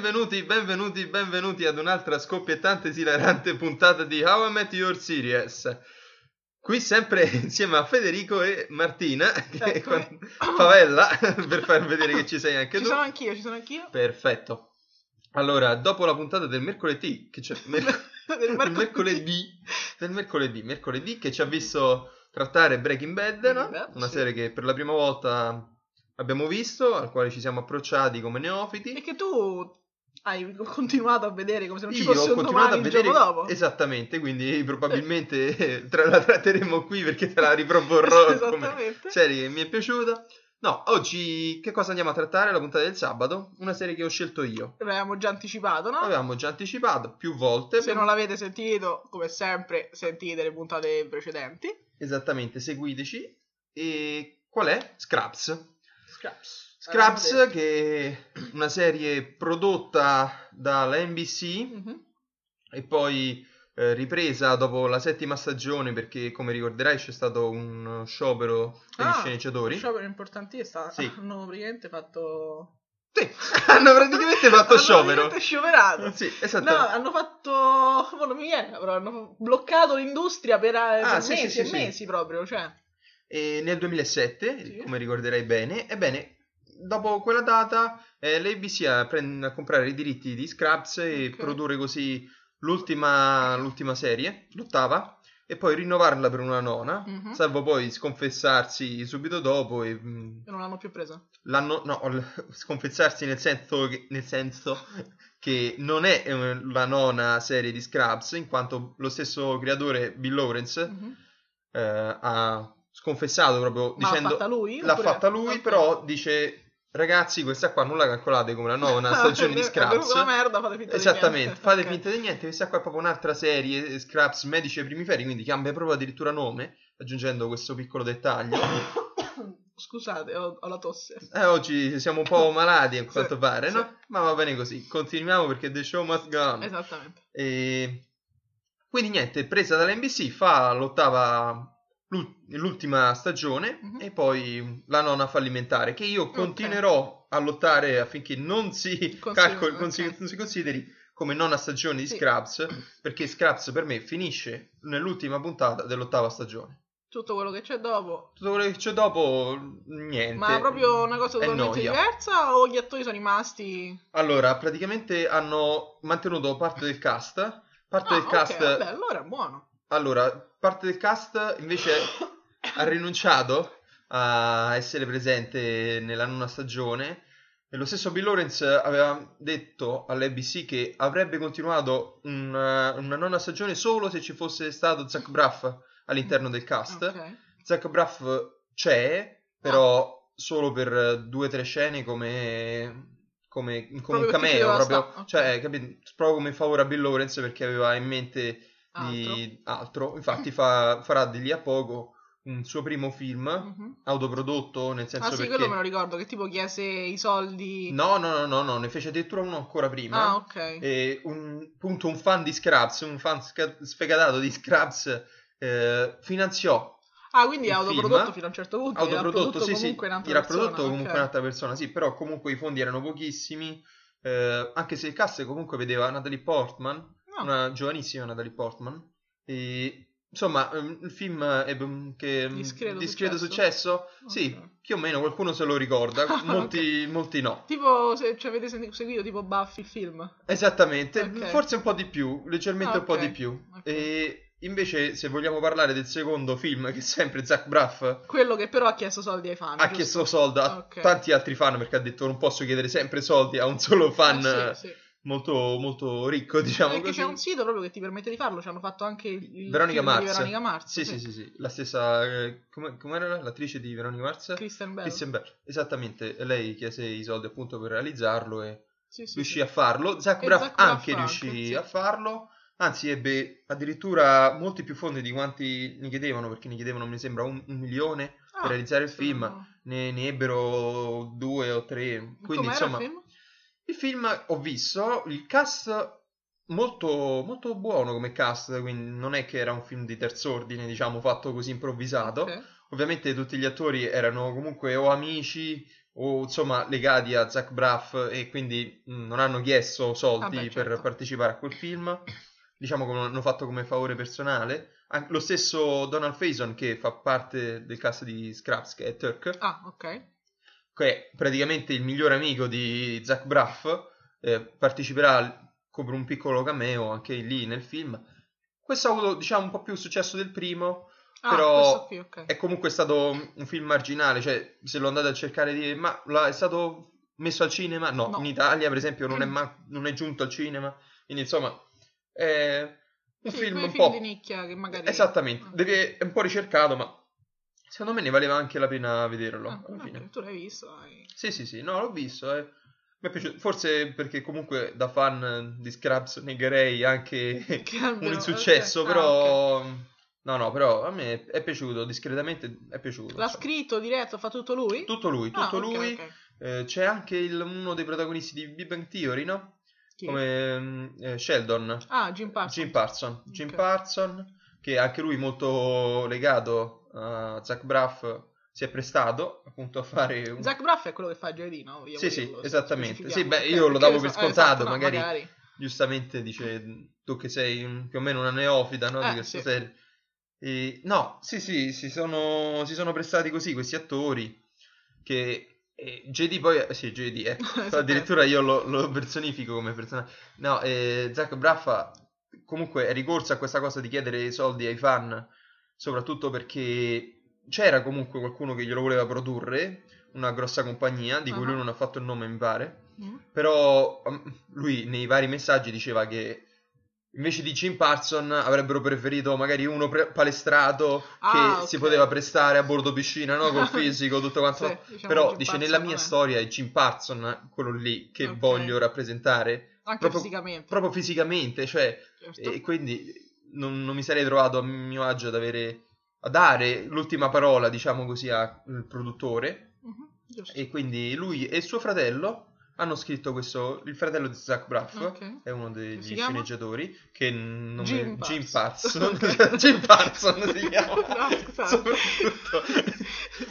benvenuti, benvenuti, benvenuti ad un'altra scoppiettante, esilarante puntata di How I Met Your Series. Qui sempre insieme a Federico e Martina, che Eccomi. favella, per far vedere che ci sei anche Ci tu. sono anch'io, ci sono anch'io. Perfetto. Allora, dopo la puntata del mercoledì, che c'è mer- Del mercoledì. mercoledì, del mercoledì, mercoledì che ci ha visto trattare Breaking Bad, no? Bad, una sì. serie che per la prima volta abbiamo visto, al quale ci siamo approcciati come E neofiti. che tu hai continuato a vedere come se non ci fosse un domani vedere dopo. esattamente, quindi probabilmente tra- la tratteremo qui perché te la riproporrò come Esattamente. serie che mi è piaciuta. No, oggi che cosa andiamo a trattare? La puntata del sabato, una serie che ho scelto io. L'avevamo già anticipato, no? Avevamo già anticipato più volte. Se non l'avete sentito, come sempre, sentite le puntate precedenti. Esattamente, seguiteci. E qual è? Scraps. Scraps. Scraps, che è una serie prodotta dalla NBC. Mhm. e poi eh, ripresa dopo la settima stagione perché, come ricorderai, c'è stato un sciopero degli Ah, sceneggiatori. Un sciopero importantissimo. Sì. Hanno praticamente fatto... Sì, hanno praticamente fatto hanno sciopero. praticamente scioperato. Sì, No, esatto. hanno fatto. oh, non mi viene, però hanno bloccato l'industria per, eh, Ah, per sì, mesi sì, e mesi proprio. Cioè, E nel 2007, Sì. come ricorderai bene, ebbene, dopo quella data eh, l'ABC a, prend- a comprare i diritti di Scraps e Ok. produrre così l'ultima, l'ultima serie, l'ottava, e poi rinnovarla per una nona, Mhm. salvo poi sconfessarsi subito dopo e mm, e non l'hanno più presa. l'hanno, no, sconfessarsi nel senso che, nel senso che non è eh, la nona serie di Scraps, in quanto lo stesso creatore Bill Lawrence Mhm. eh, ha sconfessato proprio Ma dicendo l'ha fatta lui? l'ha oppure- fatta lui Ok. però dice ragazzi questa qua non la calcolate come la nona stagione di È Scraps una merda, fate finta di esattamente niente. fate Ok. finta di niente questa qua è proprio un'altra serie eh, Scraps Medici ai primi ferri quindi cambia proprio addirittura nome aggiungendo questo piccolo dettaglio Scusate, ho, ho la tosse. eh, oggi siamo un po' malati a Sì, quanto pare sì. no? ma va bene così continuiamo perché the show must go on Esattamente. E quindi niente, presa dall'NBC, fa l'ottava, l'ultima stagione Mhm. e poi la nona fallimentare, che io continuerò a lottare affinché non si, Consideri- calcoli, ok. consi- non si consideri come nona stagione di Sì. Scraps, perché Scraps per me finisce nell'ultima puntata dell'ottava stagione. Tutto quello che c'è dopo. Tutto quello che c'è dopo, niente. Ma proprio una cosa totalmente diversa o gli attori sono rimasti... Allora, praticamente hanno mantenuto parte del cast. Parte Ah, del cast ok, vabbè, allora è buono. Allora, parte del cast invece ha rinunciato a essere presente nella nona stagione. E lo stesso Bill Lawrence aveva detto all'ABC che avrebbe continuato una, una nona stagione solo se ci fosse stato Zach Braff all'interno del cast. Ok. Zach Braff c'è, però solo per due o tre scene come, come, come un cameo, proprio, sta, ok. cioè, capito? proprio come favore a Bill Lawrence perché aveva in mente di altro. Infatti fa- farà di lì a poco un suo primo film Mhm. autoprodotto, nel senso Ah sì, perché... quello me lo ricordo, che tipo chiese i soldi... No, no, no, no, no, ne fece addirittura uno ancora prima. Ah, ok. E un, appunto un fan di Scraps, un fan sca- sfegatato di Scraps, eh, finanziò Ah, quindi è autoprodotto film. fino a un certo punto. autoprodotto, sì, sì, comunque era prodotto comunque ok. un'altra persona, sì, però comunque i fondi erano pochissimi, eh, anche se il cast comunque vedeva Natalie Portman, No. una giovanissima Natalie Portman, e insomma ehm, il film ebbe un che, Discreto discreto successo? successo, sì, Ok. più o meno qualcuno se lo ricorda, Ah, molti, molti no. Tipo se ci avete seguito tipo Buffy il film. Esattamente, Ok. forse un po' di più, leggermente Ah, un po' di più. E invece se vogliamo parlare del secondo film, che è sempre Zach Braff, Quello che però ha chiesto soldi ai fan. ha giusto? chiesto soldi a tanti altri fan perché ha detto non posso chiedere sempre soldi a un solo fan Eh, sì, sì. Molto, molto ricco, diciamo Perché così. c'è un sito proprio che ti permette di farlo. Ci hanno fatto anche il Veronica Mars. Veronica Mars. Sì, sì, sì, sì, la stessa eh, come com'era l'attrice di Veronica Mars? Kristen Bell. Kristen Bell. Esattamente, lei chiese i soldi appunto per realizzarlo e Sì, sì, riuscì a farlo. Zach Braff Zach Braff anche anche, riuscì a farlo. Anzi, ebbe addirittura molti più fondi di quanti ne chiedevano, perché ne chiedevano, mi sembra, un, un milione Ah, per realizzare il film. Ne, ne ebbero due o tre. Quindi, Com'era insomma, il film? Il film ho visto, il cast molto, molto buono come cast, quindi non è che era un film di terz'ordine, diciamo, fatto così improvvisato. Ok. ovviamente tutti gli attori erano comunque o amici o insomma legati a Zach Braff e quindi mh, non hanno chiesto soldi Ah, beh, per certo. partecipare a quel film. Diciamo che l'hanno fatto come favore personale. An- lo stesso Donald Faison che fa parte del cast di Scraps, che è Turk, Ah, ok. Che è praticamente il migliore amico di Zach Braff, eh, parteciperà come un piccolo cameo anche lì nel film. Questo ha avuto, diciamo, un po' più successo del primo, Ah, Però qui, ok. è comunque stato un film marginale, cioè se lo andate a cercare di... ma è stato messo al cinema? No, No. in Italia per esempio non è, ma- non è giunto al cinema, quindi insomma è un Sì, film un film po'... di nicchia che magari... Esattamente, Ok. deve- è un po' ricercato, ma secondo me ne valeva anche la pena vederlo Ah, alla fine. Tu l'hai visto? hai- Sì, sì, sì, no, l'ho visto. eh. Mi è piaciuto. Forse perché comunque da fan di Scraps negherei anche Che un almeno- insuccesso, ok. Ah, però... ok. No, no, però a me è piaciuto, discretamente è piaciuto. L'ha insomma. scritto, diretto, fa tutto lui? Tutto lui, Ah, tutto ok, lui. ok. Eh, c'è anche il- uno dei protagonisti di Big Bang Theory, no? Chi? Come mm, eh, Sheldon. Ah, Jim Parsons. Jim Parson. Jim. Parson, che anche lui molto legato a Zach Braff, si è prestato appunto a fare un... Zach Braff è quello che fa JD, no? Vogliamo Sì, sì, esattamente. Sì, beh, io lo davo per eh, scontato, esatto, no, magari- giustamente dice tu che sei un- più o meno una neofita no, Eh, di questa sì. serie. E, no, sì, sì, si sono, si sono prestati così questi attori che eh, JD poi, eh, sì, JD, eh, Esatto. addirittura io lo, lo personifico come personaggio. No, eh, Zach Braffa comunque è ricorso a questa cosa di chiedere soldi ai fan, soprattutto perché c'era comunque qualcuno che glielo voleva produrre, una grossa compagnia di cui Ah. lui non ha fatto il nome, mi pare. Mm? Però um, lui nei vari messaggi diceva che invece di Jim Parson avrebbero preferito magari uno pre- palestrato Ah, che ok. si poteva prestare a bordo piscina, no? Col fisico, tutto quanto. Sì, diciamo Però Jim dice Parsons nella mia è- storia è Jim Parson quello lì che Ok. voglio rappresentare Anche proprio- fisicamente. proprio fisicamente, cioè certo. e quindi non, non mi sarei trovato a mio agio ad avere a dare l'ultima parola, diciamo così, al produttore giusto. e quindi lui e suo fratello hanno scritto questo, il fratello di Zach Braff Ok. è uno degli sceneggiatori che non Jim Jim Parsons. Parson Jim Parson si chiama No, scusate.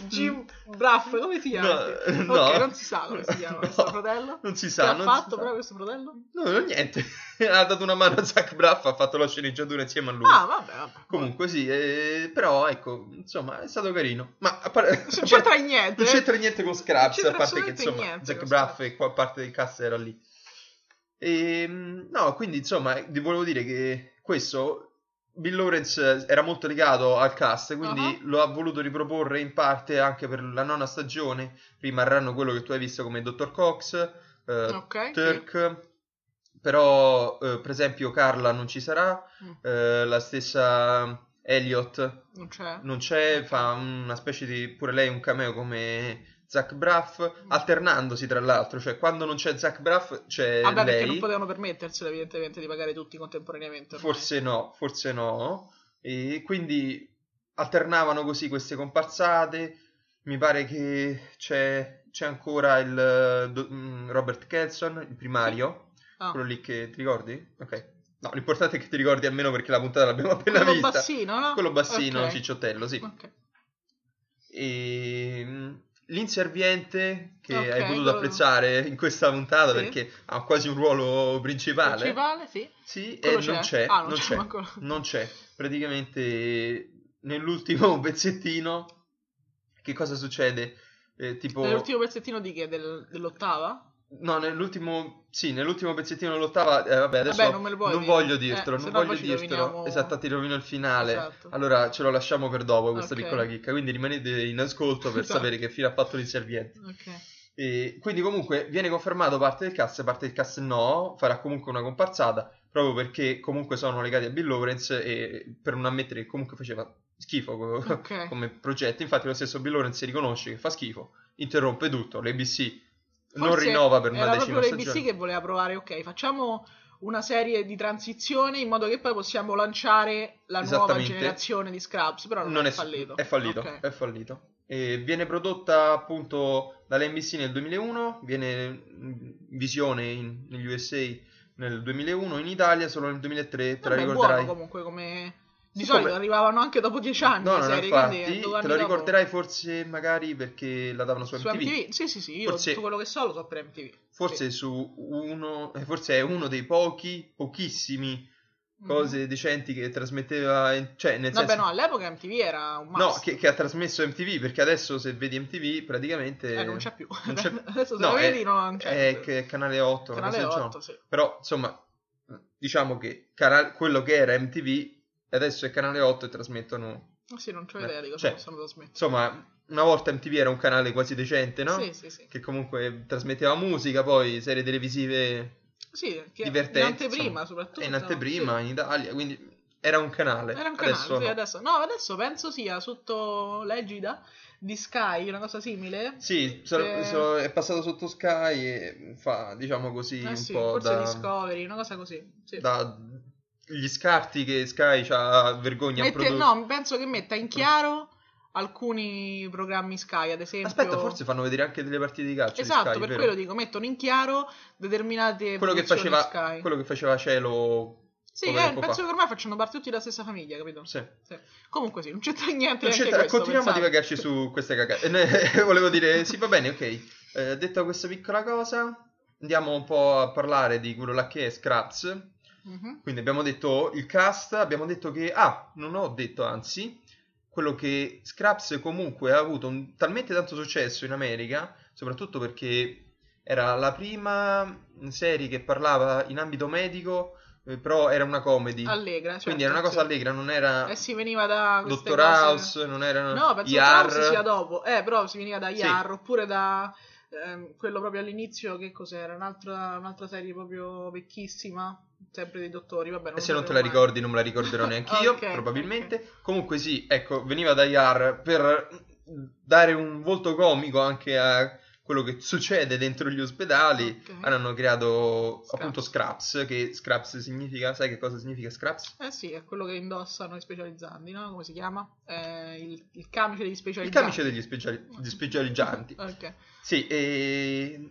Jim Braff, come si chiama? No, no. non si sa come si chiama No, questo fratello. non si Che sa ha non fatto si sa. però questo fratello? no, niente ha dato una mano a Zach Braff ha fatto la sceneggiatura insieme a lui Ah, vabbè, vabbè. Comunque sì, eh, però ecco, insomma, è stato carino. Ma a par- Non c'entra niente. non c'entra niente con Scraps, a parte che insomma niente Zac con Braff e qua parte del cast era lì. E, no, quindi insomma, vi volevo dire che questo Bill Lawrence era molto legato al cast, quindi Ah. lo ha voluto riproporre in parte anche per la nona stagione. Rimarranno quello che tu hai visto come Dr. Cox, eh, Ok, Turk, però eh, per esempio Carla non ci sarà, Mm. eh, la stessa Elliot Non c'è. non c'è, fa una specie di pure lei un cameo come Zach Braff, alternandosi tra l'altro, cioè quando non c'è Zach Braff c'è Vabbè, perché lei. non potevano permetterselo evidentemente di pagare tutti contemporaneamente. ormai. Forse no, forse no. E quindi alternavano così queste comparsate. Mi pare che c'è, c'è ancora il eh, mm, Robert Kelson, il primario, Ah. quello lì che ti ricordi? Ok. No, l'importante è che ti ricordi almeno perché la puntata l'abbiamo appena Quello vista. bassino, no? Quello bassino, Ok. cicciottello, sì. Ok. E mm, l'inserviente che Ok, hai potuto quello- apprezzare in questa puntata Sì. perché ha quasi un ruolo principale. Principale, sì. Sì, Quello e non c'è? c'è, Ah, non non c'è c'è, non c'è. Praticamente nell'ultimo pezzettino che cosa succede? Eh, tipo Nell'ultimo pezzettino di che? Del- dell'ottava? No, nell'ultimo sì, nell'ultimo pezzettino dell'ottava, eh, vabbè, adesso Vabbè, non me lo puoi dire. voglio dirtelo, Eh, non no voglio dirtelo. roviniamo- Esatto, ti rovino il finale. Esatto. Allora ce lo lasciamo per dopo questa Ok. piccola chicca, quindi rimanete in ascolto per Esatto. sapere che fine ha fatto l'inserviente. Ok. E quindi comunque viene confermato parte del cast, parte del cast no, farà comunque una comparsata, proprio perché comunque sono legati a Bill Lawrence e per non ammettere che comunque faceva schifo co- Ok. come progetto. Infatti lo stesso Bill Lawrence riconosce che fa schifo, interrompe tutto, l'ABC non rinnova per una era decima proprio l'ABC stagione. che voleva provare, ok, facciamo una serie di transizione in modo che poi possiamo lanciare la nuova generazione di Scraps, però non, non è, è, fallito. È fallito, Ok. è fallito. E viene prodotta appunto dall'NBC nel 2001, viene in visione in- negli USA nel 2001, in Italia solo nel 2003, te la Vabbè, ricorderai. buono comunque come Di Siccome- solito arrivavano anche dopo dieci anni No, le no, no, serie, quindi infatti, due te anni lo dopo- ricorderai forse magari perché la davano su su MTV. MTV? Sì, sì, sì, io Forse- tutto quello che so lo so per MTV. Forse su uno, eh, forse è uno dei pochi, pochissimi Mhm. cose decenti che trasmetteva, cioè nel Vabbè, senso... no, all'epoca MTV era un No, must. che, che ha trasmesso MTV, perché adesso se vedi MTV praticamente... Eh, non c'è più. non c'è- Adesso se no, vedi è, non c'è. è che è canale 8, una Canale cosa del 8, genere. sì. Però, insomma, diciamo che cana- quello che era MTV adesso è canale 8 e trasmettono... Ah, Sì, non ho Beh, idea di cosa cioè, possono trasmettere. Insomma, una volta MTV era un canale quasi decente, no? Sì, sì, sì. Che comunque trasmetteva musica, poi serie televisive Sì, che divertenti. in anteprima insomma. soprattutto. E in anteprima in Italia, quindi era un canale. Era un canale, adesso sì, no. adesso. No, adesso penso sia sotto l'egida di Sky, una cosa simile. Sì, so- Eh. so- è passato sotto Sky e fa, diciamo così, Eh un sì, po' forse da, Discovery, una cosa così. Sì. da gli scarti che Sky c'ha vergogna a Mette- produrre. no, penso che metta in chiaro alcuni programmi Sky, ad esempio. Aspetta, forse fanno vedere anche delle partite di calcio di Esatto, Sky, per vero? quello dico, mettono in chiaro determinate quello che faceva Sky. quello che faceva Cielo Sì, eh, penso che ormai facciano parte tutti della stessa famiglia, capito? Sì. Sì. Comunque sì, non c'entra niente Non c'entra- questo, continuiamo a pensate. divagarci su queste cagate. Ne- Volevo dire, sì, va bene, ok. Eh, detta questa piccola cosa, andiamo un po' a parlare di quello là che è Scraps. Mhm. Quindi abbiamo detto il cast, abbiamo detto che, ah, non ho detto anzi, quello che Scraps comunque ha avuto un- talmente tanto successo in America, soprattutto perché era la prima serie che parlava in ambito medico, eh, però era una comedy. Allegra, certo, Quindi era una cosa sì. allegra, non era Eh si veniva da Dottor cose- House, non era No, penso che ER. House sia dopo. Eh, però si veniva da Sì. Yar oppure da ehm, quello proprio all'inizio che cos'era? Un'altra, un'altra serie proprio vecchissima, sempre dei dottori, vabbè, E se non te la mai. ricordi, non me la ricorderò neanche io, Ok, probabilmente. Comunque sì, ecco, veniva da Yar per dare un volto comico anche a quello che succede dentro gli ospedali. Ok. Hanno creato Scraps. appunto Scraps, che Scraps significa, sai che cosa significa Scraps? Eh sì, è quello che indossano i specializzanti, no? Come si chiama? Eh, il, il camice degli Il specializzanti. camice degli speciali- degli specializzanti. Ok. Sì, e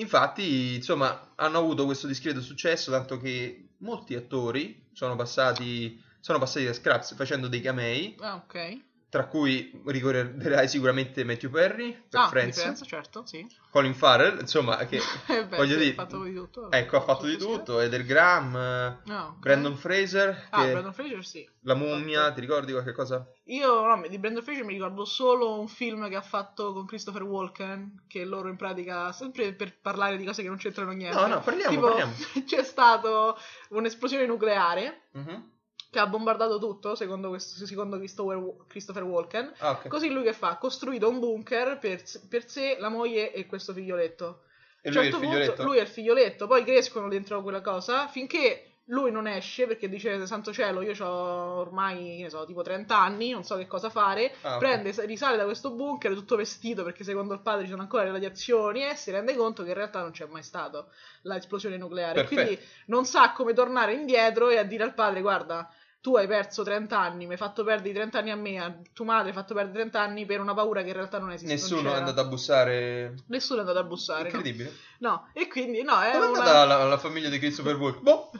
infatti, insomma, hanno avuto questo discreto successo, tanto che molti attori sono passati, sono passati da Scraps facendo dei camei, Ah, ok. Tra cui ricorderai sicuramente Matthew Perry per Ah, Friends, Friends, certo, sì. Colin Farrell, insomma, che Eh beh, voglio dire, fatto di tutto. ecco, ha fatto di tutto, Eder Graham, eh, No, ok. Brandon Fraser, Ah, Brandon Fraser sì. La mummia, Ok. ti ricordi qualche cosa? Io no, di Brandon Fraser mi ricordo solo un film che ha fatto con Christopher Walken, che loro in pratica, sempre per parlare di cose che non c'entrano niente. No, no, parliamo, tipo, parliamo. c'è stato un'esplosione nucleare Mhm. Che ha bombardato tutto, secondo, questo, secondo Christopher, Christopher Walken. Ah, ok. Così lui che fa? Ha costruito un bunker per, per sé, la moglie e questo figlioletto. E A lui un è il certo figlioletto? punto lui è il figlioletto, poi crescono dentro quella cosa finché lui non esce perché dice santo cielo io ho ormai che ne so tipo 30 anni non so che cosa fare. Ah, prende risale da questo bunker tutto vestito perché secondo il padre ci sono ancora le radiazioni e si rende conto che in realtà non c'è mai stato l'esplosione nucleare. Perfetto. quindi non sa come tornare indietro e a dire al padre guarda tu hai perso 30 anni, mi hai fatto perdere i 30 anni a me, a tua madre hai fatto perdere 30 anni per una paura che in realtà non esiste. non Nessuno è c'era. andato a bussare... Nessuno è andato a bussare. no. Incredibile. No, e quindi no, è è una... andata la, la famiglia di Christopher Walken? Boh,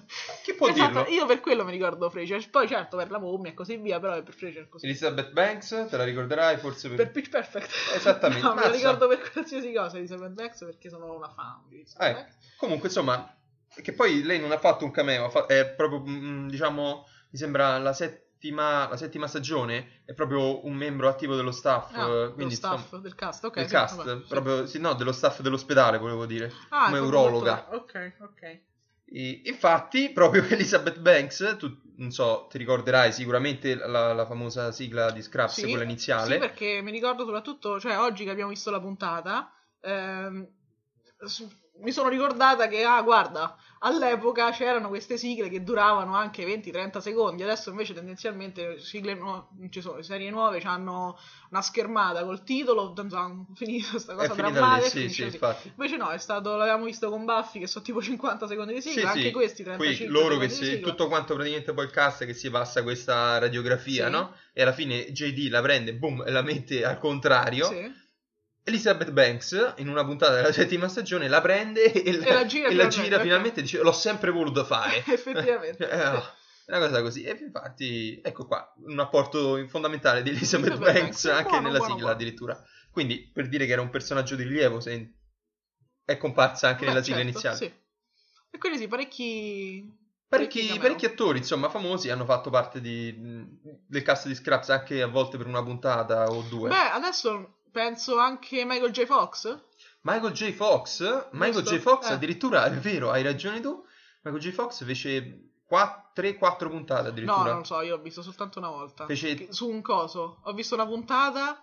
chi può Esatto, dirlo? io per quello mi ricordo Fraser. Poi certo per la mummia e così via, però è per Fraser così. Elizabeth Banks, te la ricorderai forse per... Per Pitch Perfect. Esattamente, no, me la ricordo per qualsiasi cosa Elizabeth Banks perché sono una fan di Elizabeth Eh, comunque, insomma, che poi lei non ha fatto un cameo, è proprio, mm, diciamo, mi sembra la settima, la settima stagione, è proprio un membro attivo dello staff, Ah, eh, dello quindi staff, insomma, del cast, ok. del sì, cast, vabbè, sì. proprio, sì, no, dello staff dell'ospedale, volevo dire, Ah, come urologa. Ok, ok. E, infatti, proprio Elizabeth Banks, tu, non so, ti ricorderai sicuramente la, la famosa sigla di Scraps, Sì, quella iniziale. Sì, perché mi ricordo soprattutto, cioè oggi che abbiamo visto la puntata, ehm, mi sono ricordata che, ah, guarda, all'epoca c'erano queste sigle che duravano anche 20-30 secondi, adesso invece tendenzialmente sigle nu- ci sono, serie nuove hanno una schermata col titolo, finita questa cosa drammatica. sì, sì. Invece no, è stato, l'abbiamo visto con Buffy che sono tipo 50 secondi di sigla, Sì, anche questi Poi 35 loro che si, tutto quanto praticamente poi il cast che si passa questa radiografia, no? E alla fine JD la prende, boom, e la mette al contrario. Elizabeth Banks, in una puntata della settima stagione, la prende e la, E la gira e la finalmente, gira ok. finalmente dice l'ho sempre voluto fare. Effettivamente. Eh, oh, Una cosa così. E infatti, ecco qua, un apporto fondamentale di Elizabeth Elizabeth Banks Banks, anche buono, nella buono, sigla buono. addirittura. Quindi, per dire che era un personaggio di rilievo, se è comparsa anche Beh, nella sigla certo, iniziale. Sì. E quindi sì, parecchi... Parecchi, parecchi attori, insomma, famosi hanno fatto parte di- del cast di Scraps anche a volte per una puntata o due. Beh, adesso penso anche Michael J. Fox. Michael J. Fox, Michael J. Fox Eh. addirittura, è vero, hai ragione tu, Michael J. Fox fece 3-4 puntate No, addirittura. non lo so, io ho visto soltanto una volta. Fece- Su un coso. Ho visto una puntata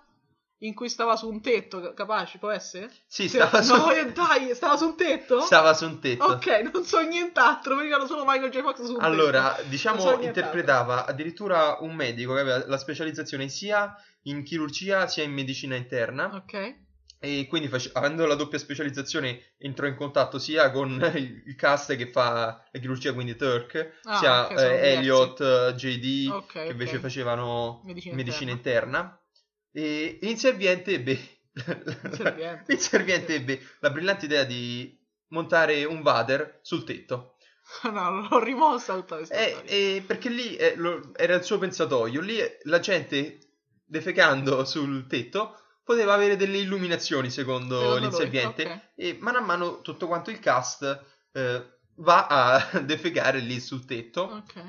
in cui stava su un tetto, ca- capace, può essere? Sì, stava su, No, dai, stava su un tetto? stava su un tetto. Ok, non so nient'altro, mi ricordo solo Michael J. Fox su un Allora, tetto. diciamo, so interpretava addirittura un medico che aveva la specializzazione sia in chirurgia sia in medicina interna Ok. e quindi face- avendo la doppia specializzazione entrò in contatto sia con il, cast che fa la chirurgia, quindi Turk, Ah, sia ok, sono eh. Elliot, JD, Ok, che invece ok. facevano Medicina medicina, interna. E l'inserviente ebbe... L'inserviente. ebbe la brillante idea di montare un vader sul tetto. No, l'ho rimossa tutta questa Eh, eh, perché lì eh, lo- era il suo pensatoio. Lì eh, la gente defecando sul tetto poteva avere delle illuminazioni secondo, Secondo l'inserviente. ok. E mano a mano tutto quanto il cast eh, va a defecare lì sul tetto. Ok.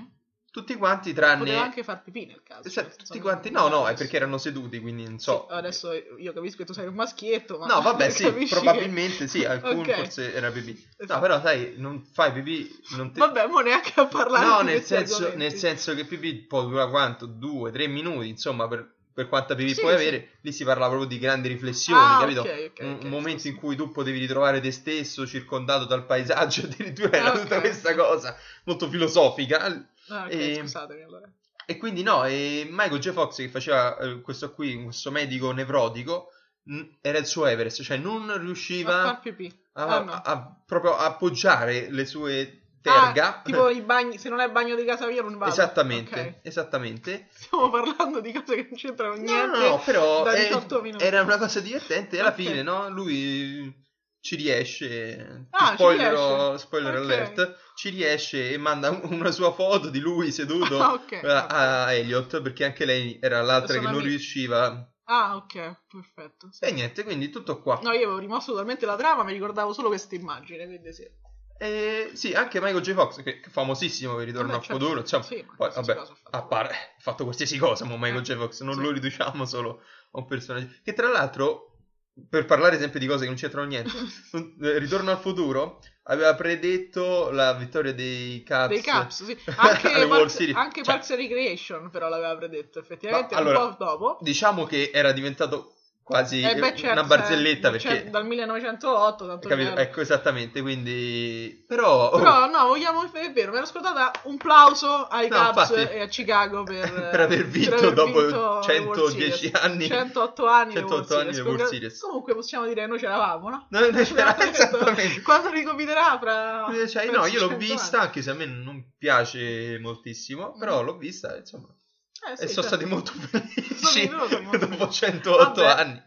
Tutti quanti tranne... Poteva anche far pipì nel caso. Cioè, tutti quanti... No, no, è perché erano seduti, quindi non Sì, so. adesso io capisco che tu sei un maschietto, ma No, vabbè, sì, capisci che- probabilmente sì, alcuni Ok. forse era pipì. No, Esatto. però sai, non fai pipì, non te... Vabbè, mo neanche a parlare No, di nel senso, nel senso che pipì può durare quanto? Due, tre minuti, insomma, per, per quanta pipì Sì, puoi sì. avere. Lì si parla proprio di grandi riflessioni, Ah, capito? ok, ok, un, un momento sì, in sì. cui tu potevi ritrovare te stesso circondato dal paesaggio, addirittura era Ah, tutta questa cosa molto filosofica. Ah, ok, E- scusatemi allora. E quindi no, e Michael J. Fox che faceva eh, questo qui, questo medico nevrotico, mh, era il suo Everest, cioè non A riusciva pipì. a, Ah, no. a- a- proprio a appoggiare le sue terga. Ah, tipo i bagni, se non è bagno di casa mia non vado. Esattamente, Ok. esattamente. Stiamo parlando di cose che non c'entrano No, niente. no, no, però da è- 18 minuti. era una cosa divertente e alla Ok. fine, no? Lui ci riesce, Ah, ci spoiler, riesce. spoiler Ok. alert, ci riesce e manda un- una sua foto di lui seduto Ah, ok, a, ok. a Elliot perché anche lei era l'altra Sono che non amici. riusciva. Ah, ok, perfetto. sì. E niente, quindi tutto qua. No, io avevo rimosso totalmente la trama, mi ricordavo solo questa immagine, quindi sì. E sì, anche Michael J. Fox, che è famosissimo per Ritorno Vabbè, al certo. futuro, insomma, Sì, poi, vabbè, ha fatto. ha fatto qualsiasi cosa, ma Michael Eh, J. Fox, non sì. lo riduciamo solo a un personaggio. Che tra l'altro, per parlare sempre di cose che non c'entrano niente, eh, Ritorno al futuro aveva predetto la vittoria dei Caps. Dei Caps, sì. Anche, Series. anche Cioè, Parks and Recreation però l'aveva predetto, effettivamente, Ma, un allora, po' dopo. Diciamo che era diventato quasi Eh beh, eh, certo, una barzelletta cioè, perché... dal 1908, tanto capito? Ecco, esattamente, quindi... Però... Però no, vogliamo, è vero, mi ero scordata un plauso ai No, Cubs infatti. e a Chicago per, Per aver vinto aver dopo vinto le World 110 Series. anni. 108 anni le 108 anni World Series. Comunque possiamo dire noi c'eravamo, no? No, noi c'era- Abbiamo detto, esattamente. Quando ricomiterà fra... Eh, cioè, fra no, io l'ho 100 vista, anni. anche se a me non piace moltissimo, però l'ho vista, insomma, Eh, sì, e sono certo. stati molto felici molto dopo felici. 108 Vabbè. anni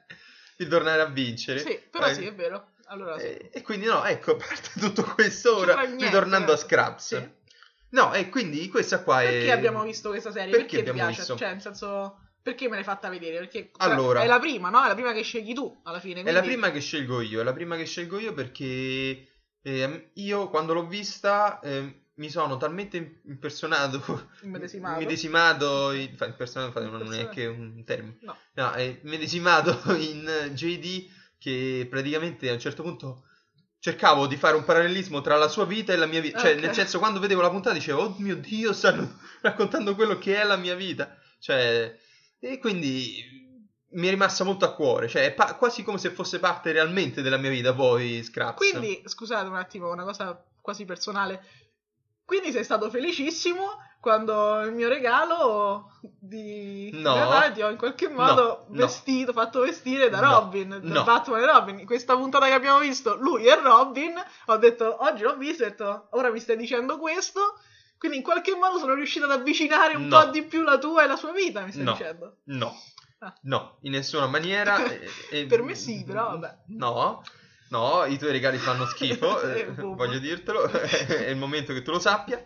di tornare a vincere. Sì, però Eh, sì, è vero. Allora sì. E, e quindi no, ecco, a parte tutto questo ora, niente, ritornando a eh. Scraps. Sì. No, e quindi questa qua è... Perché abbiamo visto questa serie? Perché Perché, ti piace? visto? Cioè, nel senso... Perché me l'hai fatta vedere? Perché cioè, Allora. è la prima, no? È la prima che scegli tu, alla fine. È quindi- la prima che scelgo io, è la prima che scelgo io perché ehm, io quando l'ho vista ehm, mi sono talmente impersonato, Immedesimato. medesimato, in, infatti impersonato non è neanche un termine, No. no, medesimato in JD che praticamente a un certo punto cercavo di fare un parallelismo tra la sua vita e la mia vita, cioè Ok. nel senso quando vedevo la puntata dicevo oh mio Dio stanno raccontando quello che è la mia vita, cioè e quindi mi è rimasta molto a cuore, cioè è pa- quasi come se fosse parte realmente della mia vita poi Scraps. Quindi, scusate un attimo, una cosa quasi personale. Quindi sei stato felicissimo quando il mio regalo di No. Natale ti ho in qualche modo No, no. vestito, fatto vestire da No, Robin, da no. Batman e Robin. In questa puntata che abbiamo visto, lui è Robin. Ho detto, oggi l'ho visto, ho detto, ora mi stai dicendo questo. Quindi in qualche modo sono riuscito ad avvicinare un No. po' di più la tua e la sua vita, mi stai No. dicendo. No, Ah. no, in nessuna maniera. e- e- Per me sì, però vabbè. No, no, i tuoi regali fanno schifo, Eh, voglio dirtelo, è il momento che tu lo sappia.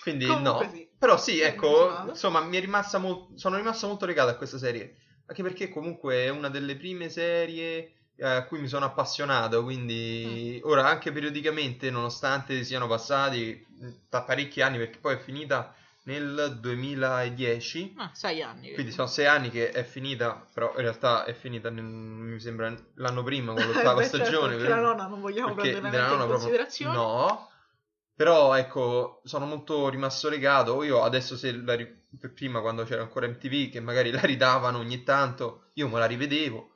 Quindi Comunque no. sì. Però sì, ecco, insomma, mi è rimasta mol- sono rimasto molto legato a questa serie. Anche perché comunque è una delle prime serie eh, a cui mi sono appassionato, quindi Mm. ora anche periodicamente, nonostante siano passati mh, da parecchi anni, perché poi è finita nel 2010, Ah, sei anni. quindi sono sei anni che è finita, però in realtà è finita, nel- mi sembra, l'anno prima con l'ottava certo, stagione. perché per- la nonna non vogliamo prendere in proprio considerazione. no però ecco sono molto rimasto legato io adesso se la ri- prima quando c'era ancora MTV che magari la ridavano ogni tanto io me la rivedevo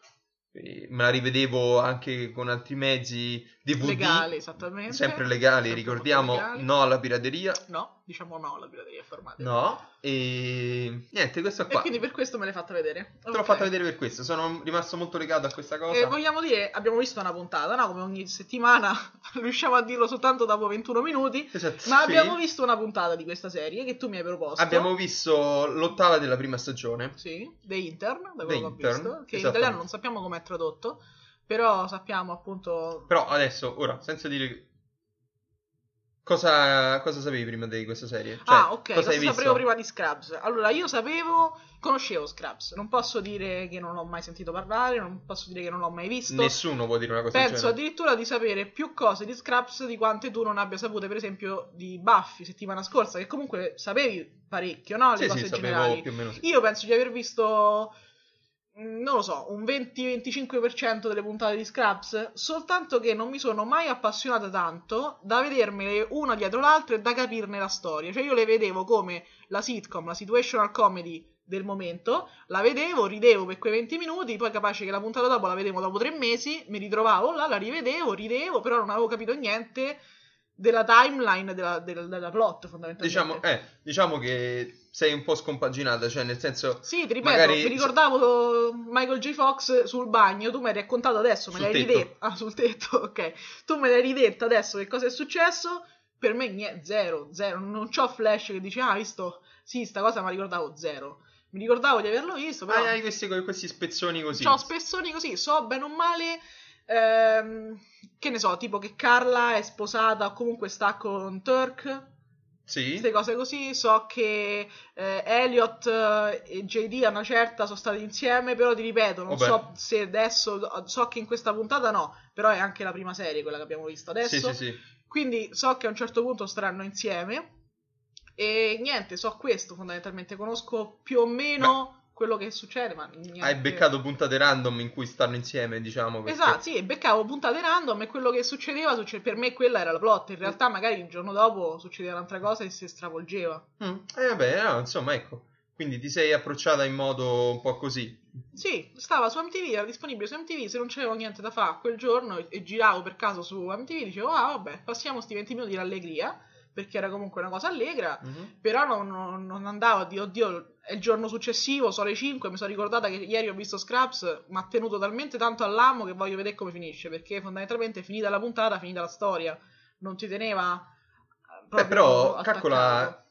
me la rivedevo anche con altri mezzi DVD Legali, esattamente. sempre legali Sempre ricordiamo legali. no alla pirateria No, diciamo no alla pirateria formata. no e niente questo E qua quindi per questo me l'hai fatta vedere. te l'ho fatta vedere per questo sono rimasto molto legato a questa cosa E vogliamo dire, abbiamo visto una puntata, no? Come ogni settimana, riusciamo a dirlo soltanto dopo 21 minuti. Esatto, Ma sì. abbiamo visto una puntata di questa serie che tu mi hai proposto. Abbiamo visto l'ottava della prima stagione Sì, The Intern, da The quello che ho Intern, visto. Che in esattamente. italiano non sappiamo com'è tradotto. Però sappiamo appunto. Però adesso, ora, senza dire... Cosa, cosa sapevi prima di questa serie? Cioè, ah, ok, cosa hai visto? sapevo prima di Scrubs? Allora, io sapevo, conoscevo Scrubs. Non posso dire che non ho mai sentito parlare, non posso dire che non l'ho mai visto. Nessuno può dire una cosa Penso addirittura di sapere più cose di Scraps di quante tu non abbia sapute, per esempio, di Buffy settimana scorsa, che comunque sapevi parecchio, no? Le Sì, cose sì, generali. più o meno sì. Io penso di aver visto, non lo so, un 20-25% delle puntate di Scraps, soltanto che non mi sono mai appassionata tanto da vedermele una dietro l'altra e da capirne la storia. Cioè io le vedevo come la sitcom, la situational comedy del momento, la vedevo, ridevo per quei 20 minuti, poi capace che la puntata dopo la vedevo dopo tre mesi, mi ritrovavo là, la rivedevo, ridevo, però non avevo capito niente della timeline della, della, della plot fondamentalmente. Diciamo, eh, diciamo che sei un po' scompaginata, cioè nel senso... Sì, ti ripeto, magari- mi ricordavo Michael J. Fox sul bagno, tu mi hai raccontato adesso, me l'hai ridetta. Ah, sul tetto, ok. Tu me l'hai ridetta adesso che cosa è successo. Per me niente, zero, zero. Non c'ho flash che dici, ah, visto? Sì, sta cosa mi ricordavo zero. Mi ricordavo di averlo visto, però... Hai, hai questi, questi spezzoni così. C'ho spessoni così, so bene o male, ehm, che ne so, tipo che Carla è sposata o comunque sta con Turk, Sì? queste cose così, so che eh, Elliot eh, e JD a una certa sono stati insieme, però ti ripeto, non Vabbè. so se adesso, so che in questa puntata no, però è anche la prima serie quella che abbiamo visto adesso, Sì, sì, sì. quindi so che a un certo punto staranno insieme e niente, so questo fondamentalmente, conosco più o meno quello che succede, ma niente. Hai beccato puntate random in cui stanno insieme, diciamo. perché- Esatto, sì, beccavo puntate random e quello che succedeva, succe- per me quella era la plot. In realtà, magari il giorno dopo succedeva un'altra cosa e si stravolgeva. Mm, E vabbè, no, insomma, ecco. Quindi ti sei approcciata in modo un po' così. Sì, stava su MTV, era disponibile su MTV. Se non c'avevo niente da fare quel giorno e, e giravo per caso su MTV, dicevo, ah, vabbè, passiamo sti 20 minuti di allegria. Perché era comunque una cosa allegra. Mhm. Però non, non, andavo a dire, oddio, il giorno successivo, sono le 5, mi sono ricordata che ieri ho visto Scraps, mi ha tenuto talmente tanto all'amo che voglio vedere come finisce, perché fondamentalmente finita la puntata, finita la storia, non ti teneva eh, Beh, però, attaccato. calcola,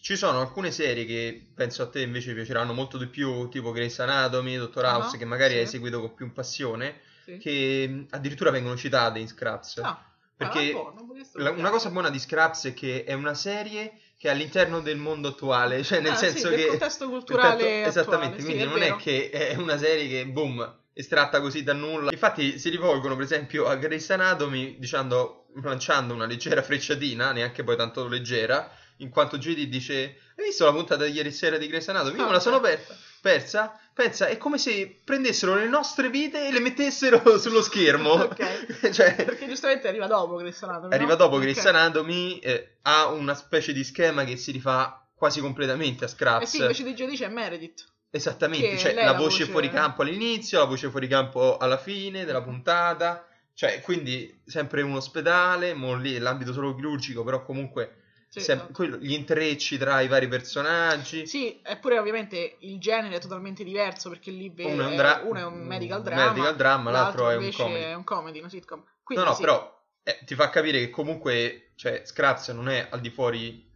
ci sono alcune serie che penso a te invece piaceranno molto di più, tipo Grey's Anatomy, Dottor Ah, House, che magari sì. hai seguito con più passione, Sì. che addirittura vengono citate in Scraps. Ah, perché ah, questo La- una cosa buona di Scraps è che è una serie che è all'interno del mondo attuale, cioè nel Ah, senso sì, che... contesto culturale Intanto- esattamente, attuale, sì, quindi è non vero. è che è una serie che, boom, estratta così da nulla. Infatti si rivolgono per esempio a Grey's Anatomy dicendo, lanciando una leggera frecciatina, neanche poi tanto leggera, in quanto JD dice, hai visto la puntata di ieri sera di Grey's Anatomy? Io me la sono persa. persa. Pensa, è come se prendessero le nostre vite e le mettessero sullo schermo. Ok. cioè, Perché giustamente arriva dopo Grey's Anatomy, Arriva no? dopo. Grey's Anatomy, eh, ha una specie di schema che si rifà quasi completamente a Scraps. Eh sì, invece di JD c'è Meredith. Esattamente, lei la la voce voce- fuori campo all'inizio, la voce fuori campo alla fine della puntata. Cioè, quindi sempre un ospedale, mo lì è l'ambito solo chirurgico, però comunque Sì, sem- esatto. quello- gli intrecci tra i vari personaggi. Sì, eppure ovviamente il genere è totalmente diverso perché lì ve- Uno è un è, dra- uno è un medical drama, medical drama, l'altro è un comedy. è un comedy, una sitcom. No, Quindi no, sì. però eh, ti fa capire che comunque, cioè, Scraps non è al di fuori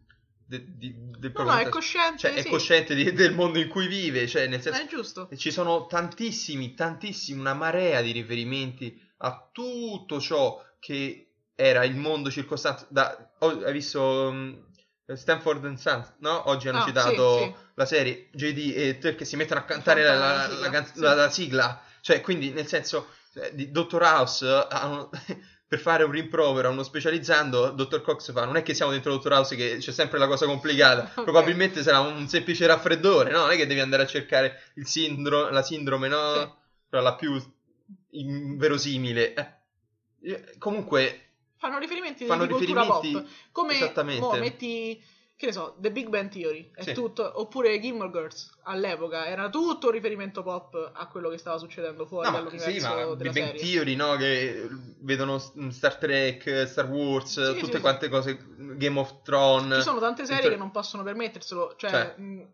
de- di- del No, no, è cosciente, Cioè, è sì. cosciente di- del mondo in cui vive, cioè, nel senso, È giusto. E ci sono tantissimi, tantissimi, una marea di riferimenti a tutto ciò che era il mondo circostante. Da, oh, hai visto um, Stanford and Sons, no? Oggi hanno Ah, citato sì, sì. la serie JD e Turk che si mettono a cantare la, la- la canz- sì. la- la sigla. Cioè, quindi, nel senso, eh, di Dottor House eh, hanno- per fare un rimprovero a uno specializzando, Dottor Cox fa, non è che siamo dentro Dottor House che c'è sempre la cosa complicata, Ok. probabilmente sarà un semplice raffreddore, no? Non è che devi andare a cercare il sindro- la sindrome, no? La più inverosimile. Eh, Comunque, Fanno riferimenti fanno di cultura riferimenti... pop. Come mo, metti, che ne so, The Big Bang Theory, è Sì. tutto, oppure Gilmore Girls all'epoca, era tutto un riferimento pop a quello che stava succedendo fuori No, dall'universo sì, ma della Big Bang. Theory, no? Che vedono Star Trek, Star Wars, Sì, tutte sì, quante cose, Game of Thrones. Ci sono tante serie Inter- che non possono permetterselo, cioè, Cioè. mh,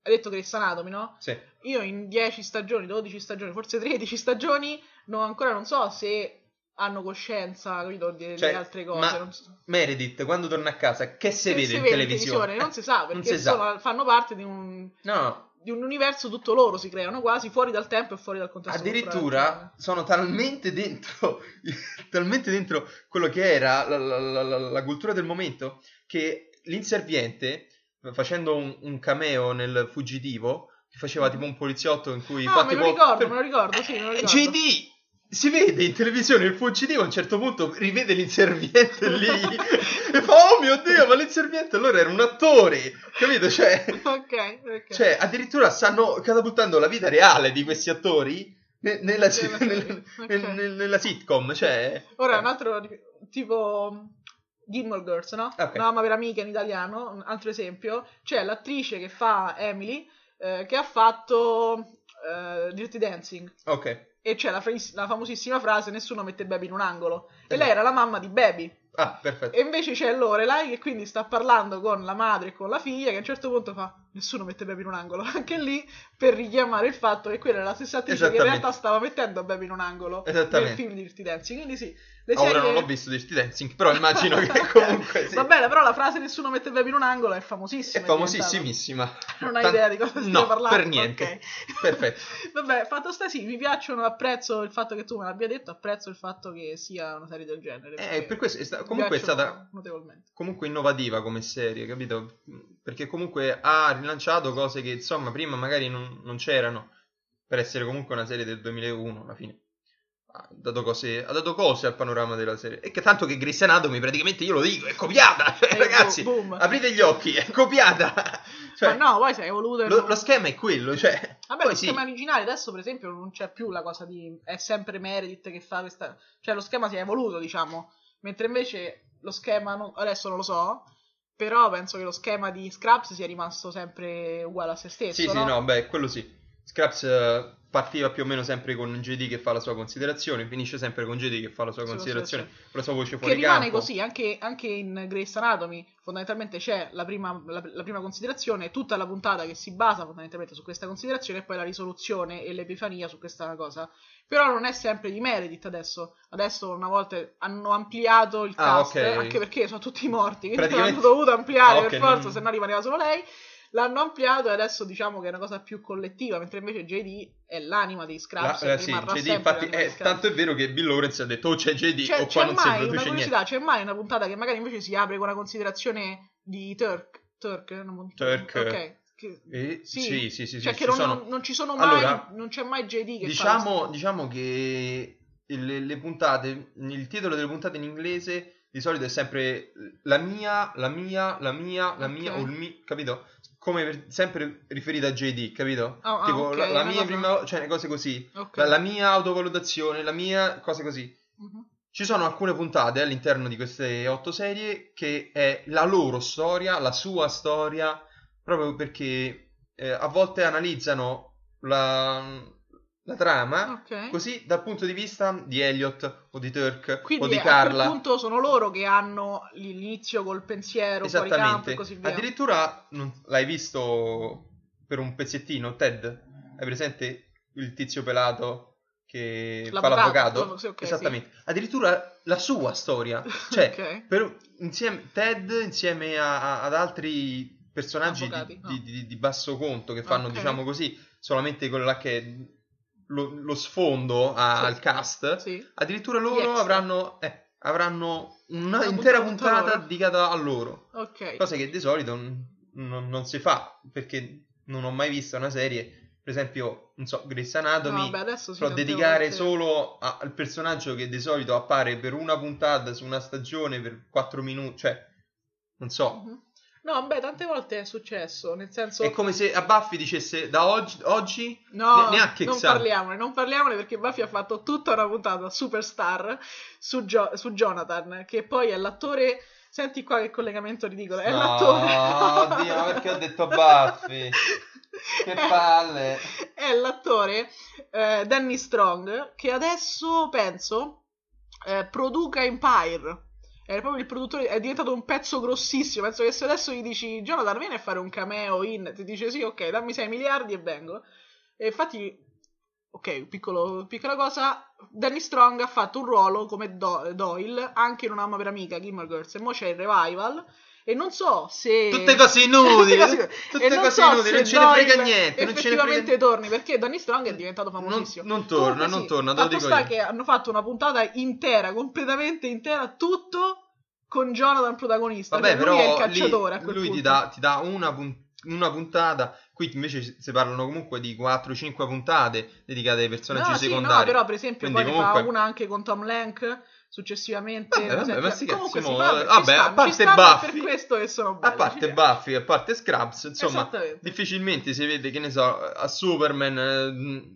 hai detto Grey's Anatomy, no? Sì. Io in 10 stagioni, 12 stagioni, forse 13 stagioni, no, ancora non so se hanno coscienza, capito, di- Cioè, altre cose. ma non so. Meredith, quando torna a casa, che si Che vede si in vede televisione? Non si sa, perché si sa. fanno parte di un, No, di un universo tutto loro, si creano quasi, fuori dal tempo e fuori dal contesto addirittura sono talmente dentro, talmente dentro quello che era la, la- la- la- cultura del momento, che l'inserviente, facendo un, un cameo nel fuggitivo, faceva tipo un poliziotto in cui Ah, fa me tipo... lo ricordo, me lo ricordo, sì, me lo ricordo. JD si vede in televisione il fuggitivo a un certo punto rivede l'inserviente lì e fa oh mio dio ma l'inserviente allora era un attore capito cioè, ok, ok. cioè addirittura stanno catapultando la vita reale di questi attori ne- nella, Nella serie, nel- nella sitcom cioè Ora un altro tipo Gilmore Girls, no? Ok. Una mamma per amica in italiano, un altro esempio, c'è l'attrice che fa Emily eh, che ha fatto eh, Dirty Dancing ok e c'è la, fra- la famosissima frase nessuno mette Baby in un angolo e Esatto. lei era la mamma di Baby. Ah perfetto. E invece c'è Lorelai che quindi sta parlando con la madre e con la figlia che a un certo punto fa nessuno mette Baby in un angolo anche lì per richiamare il fatto che quella è la stessa attrice che in realtà stava mettendo Baby in un angolo nel film di Dirty Dancing. Quindi sì le ora serie- non l'ho visto Dirty Dancing però immagino che comunque sì. Va bene, però la frase nessuno mette Baby in un angolo è famosissima. è famosissimissima Non hai Tan- idea di cosa stia no parlando? per niente Ok. perfetto Vabbè, fatto sta sì, mi piacciono, apprezzo il fatto che tu me l'abbia detto, apprezzo il fatto che sia una serie del genere. Eh, per questo è sta- comunque è stata notevolmente. comunque innovativa come serie, capito? Perché comunque ha rilanciato cose che insomma prima magari non, non c'erano per essere comunque una serie del 2001 alla fine. Ha dato, cose, ha dato cose al panorama della serie. E che tanto che Grey's Anatomy praticamente io lo dico, è copiata! Cioè, Eh, ragazzi, boom. aprite gli occhi, è copiata! Cioè, Ma no, poi si è evoluto. lo, lo schema è quello, cioè... Vabbè, lo sì. schema originale adesso, per esempio, non c'è più la cosa di. È sempre Meredith che fa questa. Cioè, lo schema si è evoluto, diciamo. Mentre invece lo schema. non- Adesso non lo so. Però penso che lo schema di Scraps sia rimasto sempre uguale a se stesso. Sì, sì, no? no, beh, quello sì. Scraps eh, partiva più o meno sempre con JD che fa la sua considerazione, finisce sempre con JD che fa la sua Sua considerazione, considerazione. con la sua voce Che fuori rimane campo. così, anche, anche in Grey's Anatomy fondamentalmente c'è la prima, la, la prima considerazione, tutta la puntata che si basa fondamentalmente su questa considerazione e poi la risoluzione e l'epifania su questa cosa. Però non è sempre di Meredith adesso, adesso una volta hanno ampliato il Ah, cast, ok. anche perché sono tutti morti, quindi Praticamente- hanno dovuto ampliare Ah, ok, per forza, non- se no rimaneva solo lei. L'hanno ampliato e adesso diciamo che è una cosa più collettiva, mentre invece JD è l'anima dei Scraps La- e eh, sì, JD, infatti, è, Scraps. tanto è vero che Bill Lawrence ha detto, oh c'è JD, C'è, o qua non si produce niente. c'è mai una puntata che magari invece si apre con una considerazione di Turk? Turk? Non- Turk. Ok. Che- Eh, Sì. sì, sì, sì, cioè sì, che non, sono. non- ci sono mai, Allora, non c'è mai JD che Diciamo, diciamo che le, le puntate, il titolo delle puntate in inglese di solito è sempre la mia, la mia, la mia, la mia, Ok. o il mio, capito? Come sempre riferita a JD, capito? Ah, ah, tipo ok, la, la una mia cosa- prima, cioè cose così. Ok. La, la mia autovalutazione, la mia, cose così. Mhm. Ci sono alcune puntate all'interno di queste otto serie che è la loro storia, la sua storia, proprio perché eh, a volte analizzano la, la trama Ok. così dal punto di vista di Elliot o di Turk Quindi o di a Carla. quel punto sono loro che hanno l'inizio col pensiero fuori campo e Esattamente. così via. Addirittura non- l'hai visto per un pezzettino, Ted? Hai presente il tizio pelato che fa L'avvocato, l'avvocato? quello- sì, ok, Esattamente. Addirittura la sua storia. Cioè, Ok. per- insieme, Ted insieme a- a- ad altri personaggi Avvocati, di, no. di- di- di basso conto che fanno, diciamo così, solamente quella che è lo, lo sfondo a- Sì. al cast. Sì. Addirittura loro avranno, eh, avranno un'intera puntata puntata dedicata a loro. Ok. Cosa che di solito n- non, non si fa, perché non ho mai visto una serie, per esempio, non so, Grey's Anatomy, No, sì, però non dedicare solo a- al personaggio che di solito appare per una puntata su una stagione per 4 minuti, cioè, non so. Mhm. No, beh, tante volte è successo, nel senso... È come se a Buffy dicesse da oggi, oggi No, ne- neanche non Xan. parliamone, non parliamone perché Buffy ha fatto tutta una puntata superstar su, Gio- su Jonathan, che poi è l'attore... Senti qua che collegamento ridicolo, è No, l'attore... oddio, ma perché ho detto Buffy? Che palle. È l'attore eh, Danny Strong che adesso, penso, eh, produca Empire. È proprio il produttore, è diventato un pezzo grossissimo. Penso che se adesso gli dici Jonathan, vieni a fare un cameo in, ti dice sì, ok, dammi 6 miliardi e vengo. E infatti, ok, piccolo- piccola cosa, Danny Strong ha fatto un ruolo come Do- Doyle anche in una mamma per amica, Gilmore Girls, e mo c'è il revival. E non so se. Tutte cose inutili, Tutte cose- non so inutili, non ce ne frega niente, non Effettivamente frega- torni perché Danny Strong è diventato Non, famosissimo. non torna, Comunque non sì, torna, fatto sta io. che hanno fatto una puntata intera, completamente intera, tutto con Jonathan protagonista. Vabbè, cioè, lui è il però cacciatore lì, lui ti dà, ti dà una, pun- una puntata, qui invece si parlano comunque di 4-5 puntate dedicate ai personaggi No, sì, secondari. no, però per esempio Quindi poi comunque- fa una anche con Tom Lank successivamente. Vabbè, vabbè, ma sti Comunque si vabbè, a parte Buffy- per questo che sono A belli. parte ci Buffy, a parte Scrubs, insomma, difficilmente si vede, che ne so, a Superman, eh,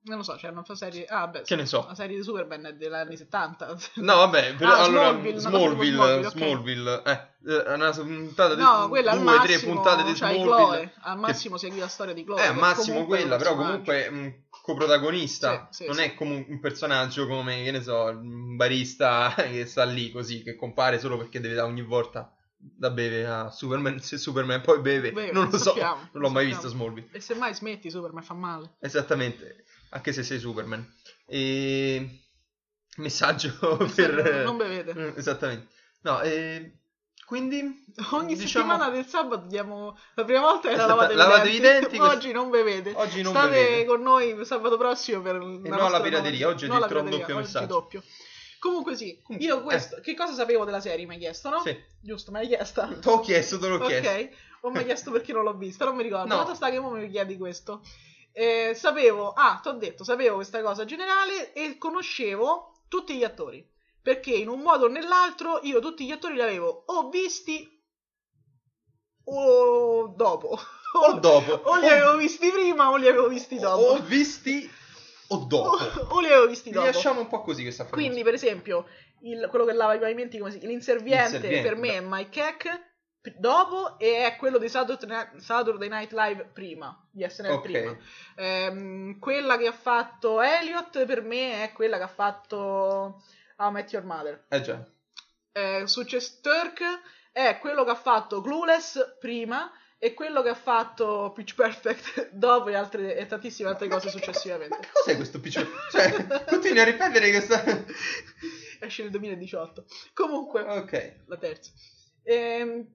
Non lo so, c'è una serie... Ah, beh, Che ne so. La serie di Superman degli anni 70. No, vabbè, per- Ah, allora Smallville, Smallville, Smallville, ok. Smallville, eh, eh, una puntata di No, quella al due, tre massimo, puntate di cioè Smallville. Chloe, al massimo segui la storia di Chloe. Eh, al che massimo quella, però comunque un coprotagonista, Sì, sì, non sì. è come un personaggio come, che ne so, un barista che sta lì così, che compare solo perché deve dare ogni volta da bere a Superman, se Superman poi beve, Beve, non lo so, sappiamo, non l'ho mai visto Smallville. E se mai smetti, Superman fa male. Esattamente, anche se sei Superman. E... Messaggio per... Non bevete. Esattamente. No, e... Quindi... Ogni diciamo- settimana del sabato diamo la prima volta era Esatto, lavate, lavate i i denti, questo- oggi non bevete. Oggi non State bevete. con noi sabato prossimo per la no nostra pirateria, oggi no alla addirittura un doppio messaggio. doppio. Comunque sì, Comunque, io questo, che cosa sapevo della serie mi hai chiesto, no? Sì. Giusto, me l'hai chiesta? Te l'ho chiesto, te l'ho chiesto. Ok, o mi hai chiesto perché non l'ho vista, non mi ricordo. No. Fatto sta che mo mi chiedi questo. Eh, sapevo, ah, ti ho detto, sapevo questa cosa generale e conoscevo tutti gli attori. Perché in un modo o nell'altro io tutti gli attori li avevo o visti o dopo. O dopo. O li avevo visti prima o li avevo visti dopo. O visti o dopo. O, o li avevo visti Li dopo. lasciamo un po' così questa Quindi, per esempio, il- quello che lava i pavimenti, come si l'inserviente, L'inserviente, per me è Mike Heck dopo e è quello di Saturday Night, Live prima, di SNL Ok. prima. Ehm, quella che ha fatto Elliot per me è quella che ha fatto How I Met Your Mother. Eh già. Eh, Success Turk è quello che ha fatto Clueless prima e quello che ha fatto Pitch Perfect dopo e, altre, e tantissime altre cose successivamente. Ma cos'è questo piccione? Cioè, continui a ripetere questa... Esce nel 2018. Comunque, Ok. la terza. Ehm,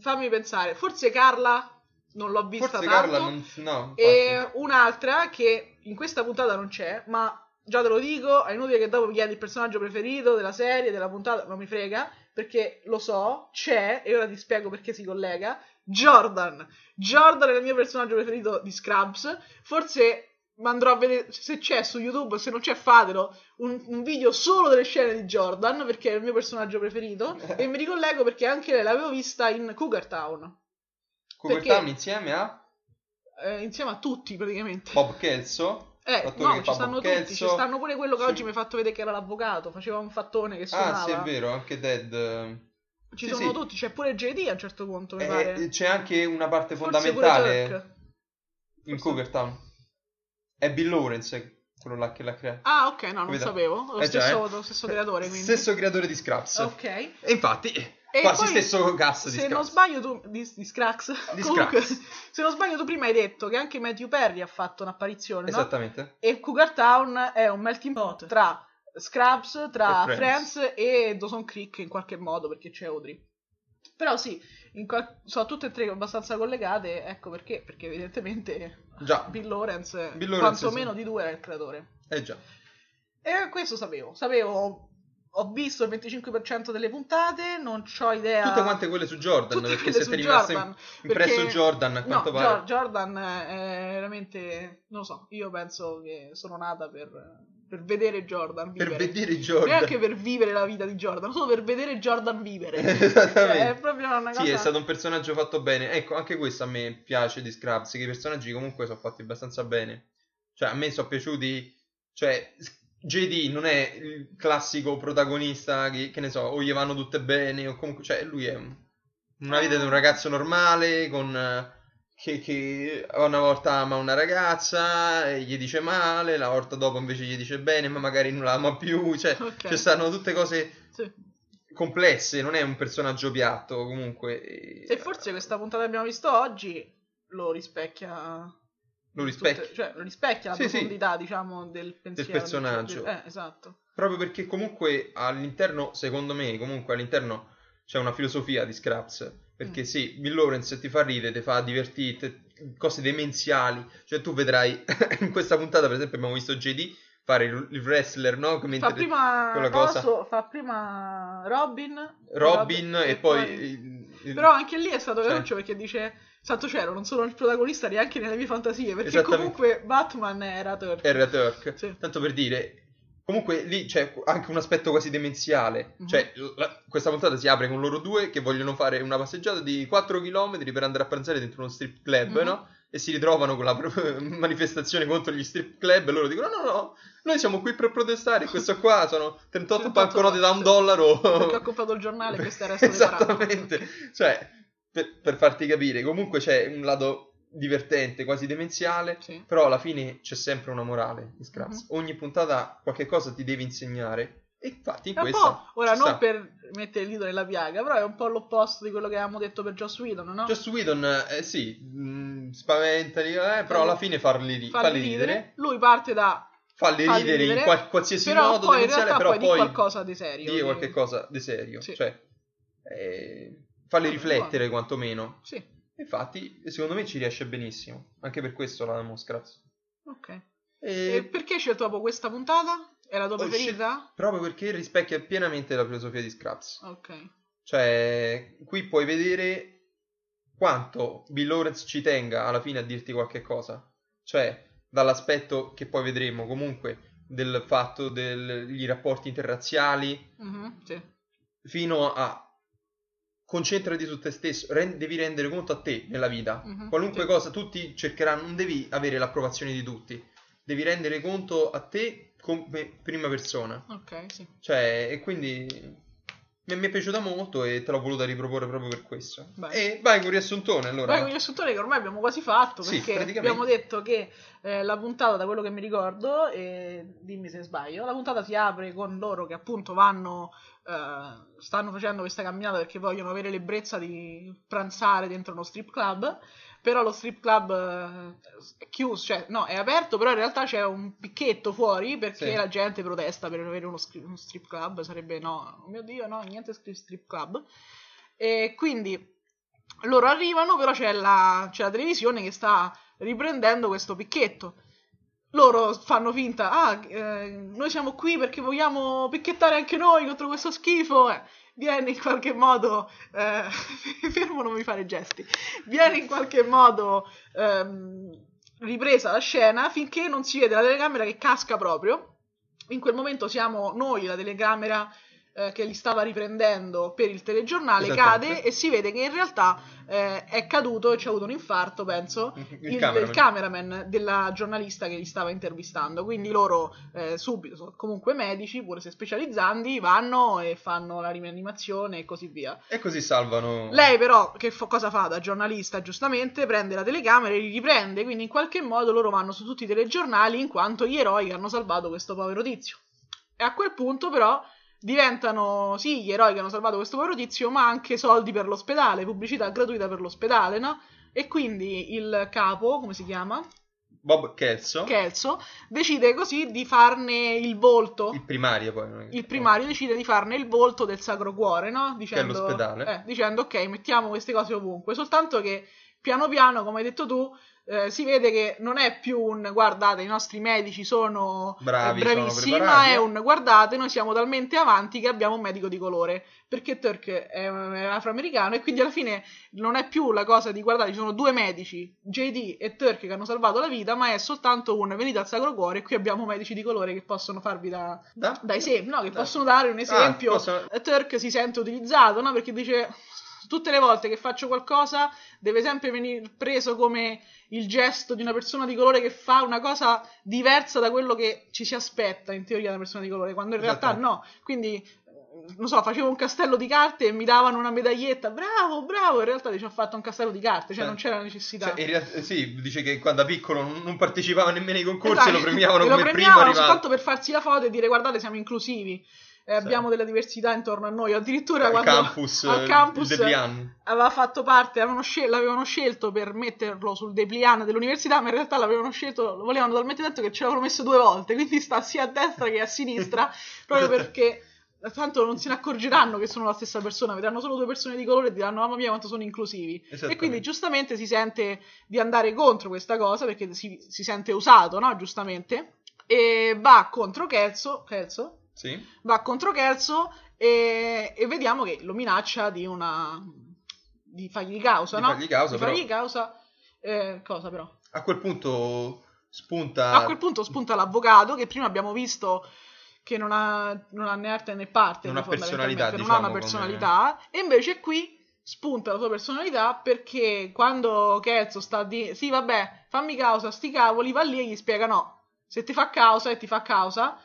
fammi pensare, forse Carla non l'ho vista Forse tanto. Carla non... No, E un'altra che in questa puntata non c'è, ma già te lo dico, è inutile che dopo mi chiedi il personaggio preferito della serie, della puntata, non mi frega, perché lo so, c'è, e ora ti spiego perché si collega, Jordan. Jordan è il mio personaggio preferito di Scrubs, forse andrò a vedere se c'è su YouTube, se non c'è fatelo, un, un video solo delle scene di Jordan, perché è il mio personaggio preferito, e mi ricollego perché anche lei l'avevo vista in Cougar Town, Cougar Town insieme a? Eh, insieme a tutti praticamente. Bob Kelso. Eh, no, ci stanno tutti, ci stanno pure quello che Sì. oggi mi ha fatto vedere che era l'avvocato, faceva un fattone che suonava. Ah, sì, è vero, anche Ted. eh, Ci sì, sono sì. tutti, c'è pure JD a un certo punto, mi Eh, pare. c'è anche una parte Forse fondamentale in Cougar Town. È Bill Lawrence, quello là che l'ha creato. Ah, ok, no, non Capito? sapevo. Lo Eh già, stesso, eh. lo stesso creatore, quindi. Stesso creatore di Scraps. Ok. E infatti, E quasi poi, stesso cast di Se non Scraps. sbaglio tu di, di Scrax. Di Comunque, Scrax. se non sbaglio tu prima hai detto che anche Matthew Perry ha fatto un'apparizione, no? Esattamente. E Cougar Town è un melting pot tra Scraps, tra E Friends. Friends. e Dawson Creek in qualche modo perché c'è Audrey. Però sì, qual- sono tutte e tre abbastanza collegate, ecco perché, perché evidentemente Già. Bill Lawrence, Bill Lawrence, quantomeno sì. di due era il creatore. Eh già. E questo sapevo, sapevo ho visto il 25% delle puntate, non ho idea. Tutte quante quelle su Jordan, Tutte perché quelle se su ti è rimasto Jordan, impresso perché- Jordan, a No, quanto pare. Jor- Jordan è veramente. Non lo so, io penso che sono nata per, per vedere Jordan Per vivere. vedere Jordan. Neanche per vivere la vita di Jordan, solo per vedere Jordan vivere. Esattamente. Cioè, è proprio una cosa. Sì, è stato un personaggio fatto bene. Ecco, anche questo a me piace di Scrubs, che i personaggi comunque sono fatti abbastanza bene. Cioè, a me sono piaciuti... Cioè, JD non è il classico protagonista che, che ne so, o gli vanno tutte bene, o comunque... Cioè, lui è un- una vita di un ragazzo normale, con... Che, che una volta ama una ragazza e gli dice male, la volta dopo invece gli dice bene, ma magari non la ama più. Cioè, Ok. ci stanno tutte cose Sì. complesse, non è un personaggio piatto comunque. e- Se forse questa puntata che abbiamo visto oggi lo rispecchia. Lo rispecchia. tutte- cioè, lo rispecchia la Sì, sì. profondità, diciamo, del pensiero. personaggio. Eh, esatto. Proprio perché comunque all'interno, secondo me, comunque all'interno c'è una filosofia di Scraps. Perché Mm. sì, Bill Lawrence ti fa ridere, ti fa divertire, cose demenziali. Cioè tu vedrai, in questa puntata per esempio abbiamo visto JD fare il, wrestler, no? Come Fa mentre- prima, cosa. fa prima Robin, Robin e, poi... il- il- Però anche lì è stato Cioè. caruccio perché dice Santo cielo, non sono il protagonista neanche nelle mie fantasie, perché comunque Batman era Turk. Era Turk. Sì. Tanto per dire, comunque lì c'è anche un aspetto quasi demenziale. Mhm. Cioè, la- questa puntata si apre con loro due che vogliono fare una passeggiata di 4 km per andare a pranzare dentro uno strip club, Mhm. no? E si ritrovano con la pro- manifestazione contro gli strip club e loro dicono: No, no, no, noi siamo qui per protestare. Questo qua sono 38 38 banconote da un dollaro. Perché ho comprato il giornale, questo era resto Esattamente. Cioè, per, per farti capire, comunque c'è un lato divertente, quasi demenziale. Sì. Però alla fine c'è sempre una morale in Scraps. Mhm. Ogni puntata qualche cosa ti deve insegnare. E infatti in È questa ora non sta. per mettere il dito nella piaga, però è un po' l'opposto di quello che avevamo detto per Joss Whedon, no? Joss Whedon, eh sì, mh, spaventali, eh, però alla fine farli, ri- Farli falli ridere, Lui parte da falli ridere, ridere, in qual- qualsiasi però modo poi in demenziale, realtà però poi di qualcosa di serio. di qualche cosa di serio. Sì. Cioè, eh, Vabbè, riflettere quantomeno. Sì, Infatti, secondo me ci riesce benissimo. Anche per questo la amo Scraps. ok. E E perché hai scelto proprio questa puntata? È la tua Ho preferita? proprio perché rispecchia pienamente la filosofia di Scraps. Ok. Cioè, qui puoi vedere quanto Bill Lawrence ci tenga alla fine a dirti qualche cosa. Cioè, dall'aspetto che poi vedremo comunque del fatto degli rapporti interrazziali, Mhm, sì. fino a concentrati su te stesso, ren- devi rendere conto a te nella vita. Mhm, Qualunque sì. cosa tutti cercheranno, non devi avere l'approvazione di tutti, devi rendere conto a te come prima persona. Ok, sì. Cioè, e quindi mi, mi è piaciuta molto e te l'ho voluta riproporre proprio per questo. Vai. E vai con il riassuntone allora. Vai con gli assuntori che ormai abbiamo quasi fatto Sì, perché abbiamo detto che eh, la puntata, da quello che mi ricordo, e dimmi se sbaglio, la puntata si apre con loro che appunto vanno, eh, stanno facendo questa camminata perché vogliono avere l'ebbrezza di pranzare dentro uno strip club, però lo strip club eh, è chiuso, cioè no, è aperto, però in realtà c'è un picchetto fuori perché Sì. la gente protesta per avere uno, scri- uno strip club, sarebbe no, oh mio Dio, no, niente strip club. E quindi loro arrivano, però c'è la, c'è la televisione che sta riprendendo questo picchetto. Loro fanno finta, ah, eh, noi siamo qui perché vogliamo picchettare anche noi contro questo schifo. Eh, viene in qualche modo, eh, fermo non mi fare gesti, viene in qualche modo ehm, ripresa la scena finché non si vede la telecamera che casca proprio. In quel momento siamo noi, la telecamera eh, che li stava riprendendo per il telegiornale, Esattamente. cade e si vede che in realtà eh, è caduto e c'è avuto un infarto, penso, il, il, il cameraman. cameraman della giornalista che li stava intervistando. Quindi loro eh, subito, sono comunque medici, pur se specializzanti, vanno e fanno la rianimazione e così via. E così salvano. Lei però che fa- cosa fa da giornalista giustamente? Prende la telecamera e li riprende, quindi in qualche modo loro vanno su tutti i telegiornali in quanto gli eroi che hanno salvato questo povero tizio. E a quel punto però diventano sì gli eroi che hanno salvato questo povero tizio, ma anche soldi per l'ospedale, pubblicità gratuita per l'ospedale, no? E quindi il capo, come si chiama? Bob Kelso, Kelso, decide così di farne il volto. il primario poi. è che- Il primario decide di farne il volto del Sacro Cuore, no? Dicendo, l'ospedale. eh, dicendo ok, mettiamo queste cose ovunque. Soltanto che piano piano, come hai detto tu, eh, si vede che non è più un guardate, i nostri medici sono eh, Bravi, sono bravissimi, preparati, ma è un guardate, noi siamo talmente avanti che abbiamo un medico di colore. Perché Turk è, è afroamericano e quindi alla fine non è più la cosa di guardate, ci sono due medici, JD e Turk, che hanno salvato la vita, ma è soltanto un venite al Sacro Cuore e qui abbiamo medici di colore che possono farvi da, Da? da esempio, no? Che Da. possono dare un esempio. Ah, posso- Turk si sente utilizzato, no? Perché dice tutte le volte che faccio qualcosa deve sempre venire preso come il gesto di una persona di colore che fa una cosa diversa da quello che ci si aspetta in teoria da una persona di colore, quando in realtà no. Quindi eh, non so, facevo un castello di carte e mi davano una medaglietta, bravo, bravo, in realtà dice ho fatto un castello di carte, cioè Cioè, non c'era necessità. Cioè, realtà, sì, dice che quando da piccolo non, partecipava nemmeno ai concorsi Esatto, e lo premiavano e come lo primo premiavano arrivato. soltanto per farsi la foto e dire guardate siamo inclusivi eh, abbiamo della diversità intorno a noi addirittura Al quando campus, al eh, campus Deplian. aveva fatto parte scel- l'avevano scelto per metterlo sul dépliant dell'università ma in realtà l'avevano scelto lo volevano talmente tanto che ce l'avevano messo due volte quindi sta sia a destra che a sinistra proprio perché tanto non se ne accorgeranno che sono la stessa persona vedranno solo due persone di colore e diranno mamma mia quanto sono inclusivi e quindi giustamente si sente di andare contro questa cosa perché si, si sente usato, no? Giustamente. E va contro Kelso, Kelso Sì. va contro Kelso e, e vediamo che lo minaccia di una... di fargli causa, Di no? fargli causa, di però- fargli causa. Eh, cosa però? A quel punto spunta... A quel punto spunta l'avvocato che prima abbiamo visto che non ha, non ha né arte né parte, Non ha personalità, non ha una diciamo, personalità, e invece qui spunta la sua personalità perché quando Kelso sta a dire sì vabbè fammi causa sti cavoli va lì e gli spiega no se ti fa causa e ti fa causa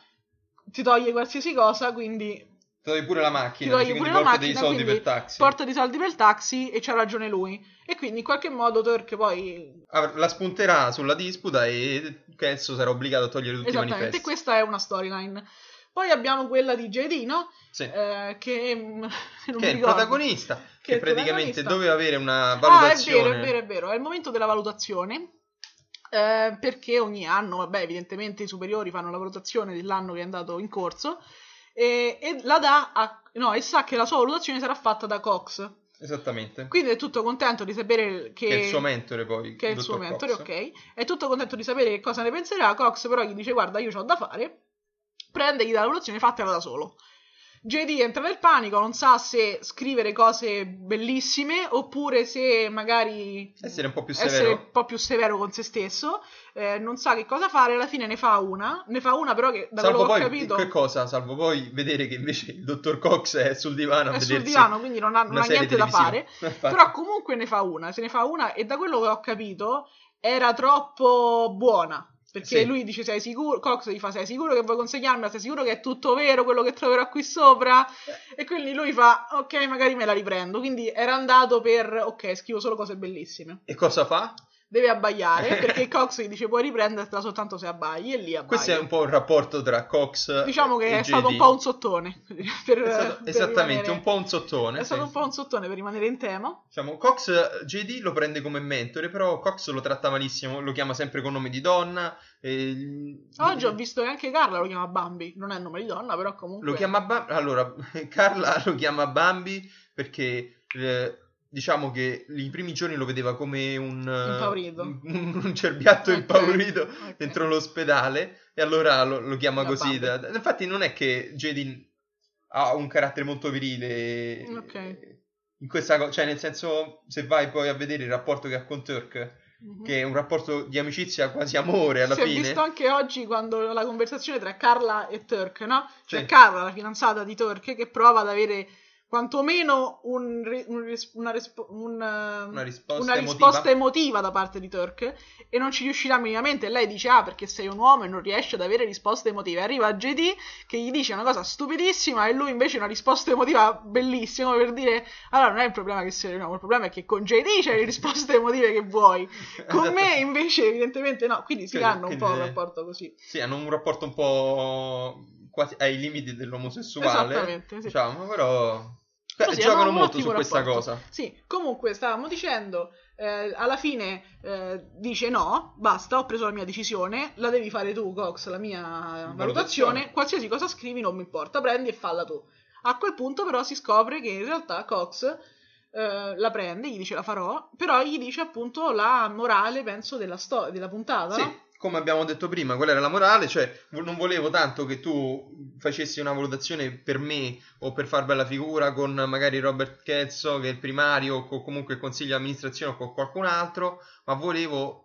ti toglie qualsiasi cosa quindi Ti togli pure la ti macchina, toglie quindi pure la macchina dei soldi per taxi. porta dei soldi per il taxi e c'ha ragione lui e quindi in qualche modo Turk poi Ah, La spunterà sulla disputa e Kelso sarà obbligato a togliere tutti i esattamente manifesti. questa è una storyline poi abbiamo quella di JD no? Sì. Eh, che non che è il protagonista, Che che, praticamente protagonista. doveva avere una Ah, è valutazione. vero, è vero, è vero. È il momento della valutazione. Eh, perché ogni anno, vabbè, evidentemente i superiori fanno la valutazione dell'anno che è andato in corso e, e la dà a, no, e sa che la sua valutazione sarà fatta da Cox. Esattamente. Quindi è tutto contento di sapere che, Che è il suo mentore poi. che è il suo mentore, Cox. ok. È tutto contento di sapere che cosa ne penserà. Cox però gli dice guarda io ho da fare, prende, gli dà la valutazione, fatela da solo. JD entra nel panico, non sa se scrivere cose bellissime oppure se magari Essere un po' più severo. po' più severo con se stesso, eh, non sa che cosa fare, alla fine ne fa una, ne fa una però che da Salvo quello che poi, ho capito che cosa? Salvo poi vedere che invece il dottor Cox è sul divano è sul divano, quindi non ha, non ha niente da fare, però comunque ne fa una, se ne fa una e da quello che ho capito era troppo buona. Perché Sì. lui dice: Sei sicuro? Cox gli fa: Sei sicuro che vuoi consegnarmela? Sei sicuro che è tutto vero quello che troverò qui sopra? E quindi lui fa: Ok, magari me la riprendo. Quindi era andato per: Ok, scrivo solo cose bellissime. E cosa fa? Deve abbaiare perché Cox gli dice: Puoi riprendertela soltanto se abbagli. E lì abbaia. Questo è un po' il rapporto tra Cox Diciamo che è stato un po' un sottone. Per, stato- per esattamente, rimanere- un po' un sottone. È stato sì. un po' un sottone per rimanere in tema. Diciamo, Cox JD lo prende come mentore, però Cox lo tratta malissimo, lo chiama sempre con nome di donna. e- Oggi ho visto che anche Carla lo chiama Bambi, non è il nome di donna, però comunque... Lo chiama Bambi. Allora, Carla lo chiama Bambi perché eh, diciamo che i primi giorni lo vedeva come un, un, un cerbiatto Ok, impaurito ok. dentro l'ospedale e allora lo, lo chiama Da così. Da- infatti, non è che JD ha un carattere molto virile. Ok. In questa cosa, cioè, nel senso, se vai poi a vedere il rapporto che ha con Turk, Mhm. che è un rapporto di amicizia quasi amore alla si è fine. visto anche oggi quando la conversazione tra Carla e Turk, no? Cioè Sì. Carla, la fidanzata di Turk, che prova ad avere quantomeno un, un una, un, eh, Una risposta una emotiva. risposta emotiva da parte di Turk e non ci riuscirà minimamente. Lei dice: Ah, perché sei un uomo e non riesci ad avere risposte emotive. Arriva JD che gli dice una cosa stupidissima e lui invece una risposta emotiva bellissima per dire: Allora, non è il problema che sei un uomo, il problema è che con JD c'hai le risposte emotive che vuoi. Con me invece, evidentemente, no. Quindi si hanno un po' un rapporto così. Sì, hanno un rapporto un po' quasi ai limiti dell'omosessuale. Sì. Diciamo, però Però eh, sì, giocano hanno un molto su questa rapporto. cosa. Sì, comunque stavamo dicendo, eh, alla fine eh, dice no, basta, ho preso la mia decisione, la devi fare tu, Cox, la mia valutazione, Valutazione. qualsiasi cosa scrivi non mi importa, prendi e falla tu. A quel punto però si scopre che in realtà Cox eh, la prende, gli dice la farò, però gli dice appunto la morale, penso, della, sto- della puntata. Sì, no? Come abbiamo detto prima, quella era la morale, cioè non volevo tanto che tu facessi una valutazione per me o per far bella figura con magari Robert Ketzo che è il primario o co- comunque il consiglio di amministrazione o con qualcun altro, ma volevo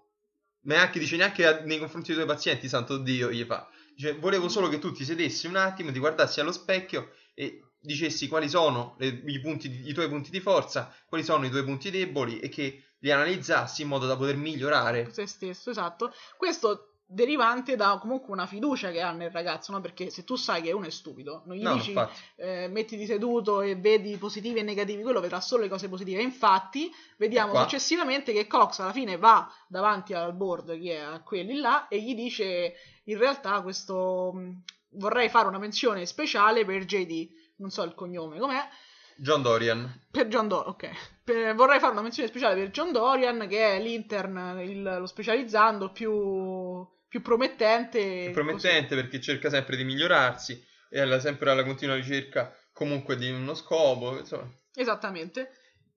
neanche dice neanche nei confronti dei tuoi pazienti, santo Dio, gli fa. Dice, volevo solo che tu ti sedessi un attimo, ti guardassi allo specchio e dicessi quali sono le- i, punti i tuoi punti di forza, quali sono i tuoi punti deboli e che li analizzassi in modo da poter migliorare. se stesso, esatto. Questo derivante da comunque una fiducia che ha nel ragazzo, no? Perché se tu sai che uno è stupido, non gli No, dici eh, mettiti seduto e vedi positivi e negativi, quello vedrà solo le cose positive. Infatti, vediamo Qua. successivamente che Cox alla fine va davanti al board, che è a quelli là, e gli dice in realtà questo mh, vorrei fare una menzione speciale per JD, non so il cognome com'è, John Dorian. per John Dorian, ok. Per- vorrei fare una menzione speciale per John Dorian, che è l'intern, il- lo specializzando più, più promettente. È promettente perché cerca sempre di migliorarsi e alla, sempre alla continua ricerca comunque di uno scopo, insomma. Così. Esattamente.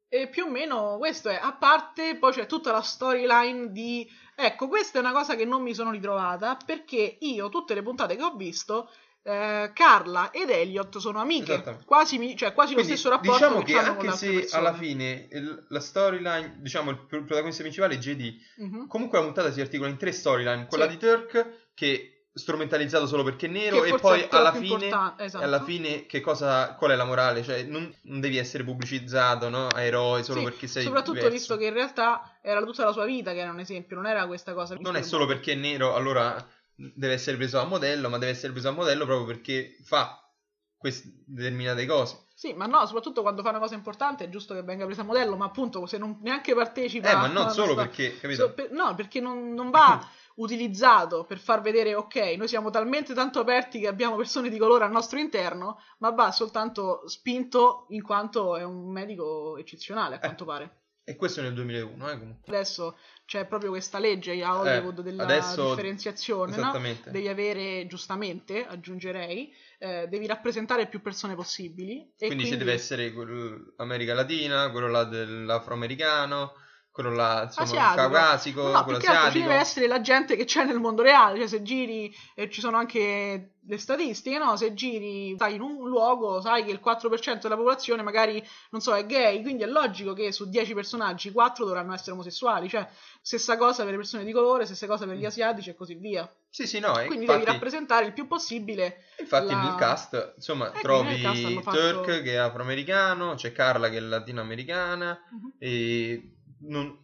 E più o meno questo è. A parte, poi c'è tutta la storyline di... Ecco, questa è una cosa che non mi sono ritrovata, perché io, tutte le puntate che ho visto... eh, Carla ed Elliot sono amiche, Esattamente. quasi, cioè, quasi lo Quindi stesso rapporto diciamo che, che anche se alla fine il- la storyline, diciamo il pro- protagonista principale è JD, Mhm. comunque la puntata si articola in tre storyline, quella Sì. di Turk che strumentalizzato solo perché è nero Che e poi alla fine esatto. alla fine che cosa, qual è la morale? Cioè, non, non devi essere pubblicizzato, no? A eroi solo Sì, perché sei soprattutto diverso. visto che in realtà era tutta la sua vita che era un esempio, non era questa cosa. Non è solo perché è nero, allora deve essere preso a modello, ma deve essere preso a modello proprio perché fa queste determinate cose. Sì, ma no, soprattutto quando fa una cosa importante è giusto che venga presa a modello, ma appunto se non neanche partecipa... Eh, ma non solo questa- perché, capito? So- per- no, perché non, non va utilizzato per far vedere, ok, noi siamo talmente tanto aperti che abbiamo persone di colore al nostro interno, ma va soltanto spinto in quanto è un medico eccezionale, a quanto pare. E questo nel 2001, eh, comunque. Adesso c'è proprio questa legge a Hollywood Eh, della adesso- differenziazione, no? Devi avere, giustamente, aggiungerei, eh, devi rappresentare più persone possibili. E quindi, ci deve essere quello America Latina, quello là dell'afroamericano, quello là, insomma, Asiatico. caucasico, No, quello altro ci asiatico. deve essere la gente che c'è nel mondo reale, cioè se giri, e ci sono anche le statistiche, no? Se giri sai, in un luogo, sai che il 4% della popolazione magari, non so, è gay, quindi è logico che su 10 personaggi 4 dovranno essere omosessuali, cioè stessa cosa per le persone di colore, stessa cosa per gli asiatici e così via. Sì, sì, no, e Quindi infatti, devi rappresentare il più possibile infatti la- nel cast, insomma, Eh, trovi cast fatto- Turk che è afroamericano, c'è Carla che è latinoamericana Mhm. e non-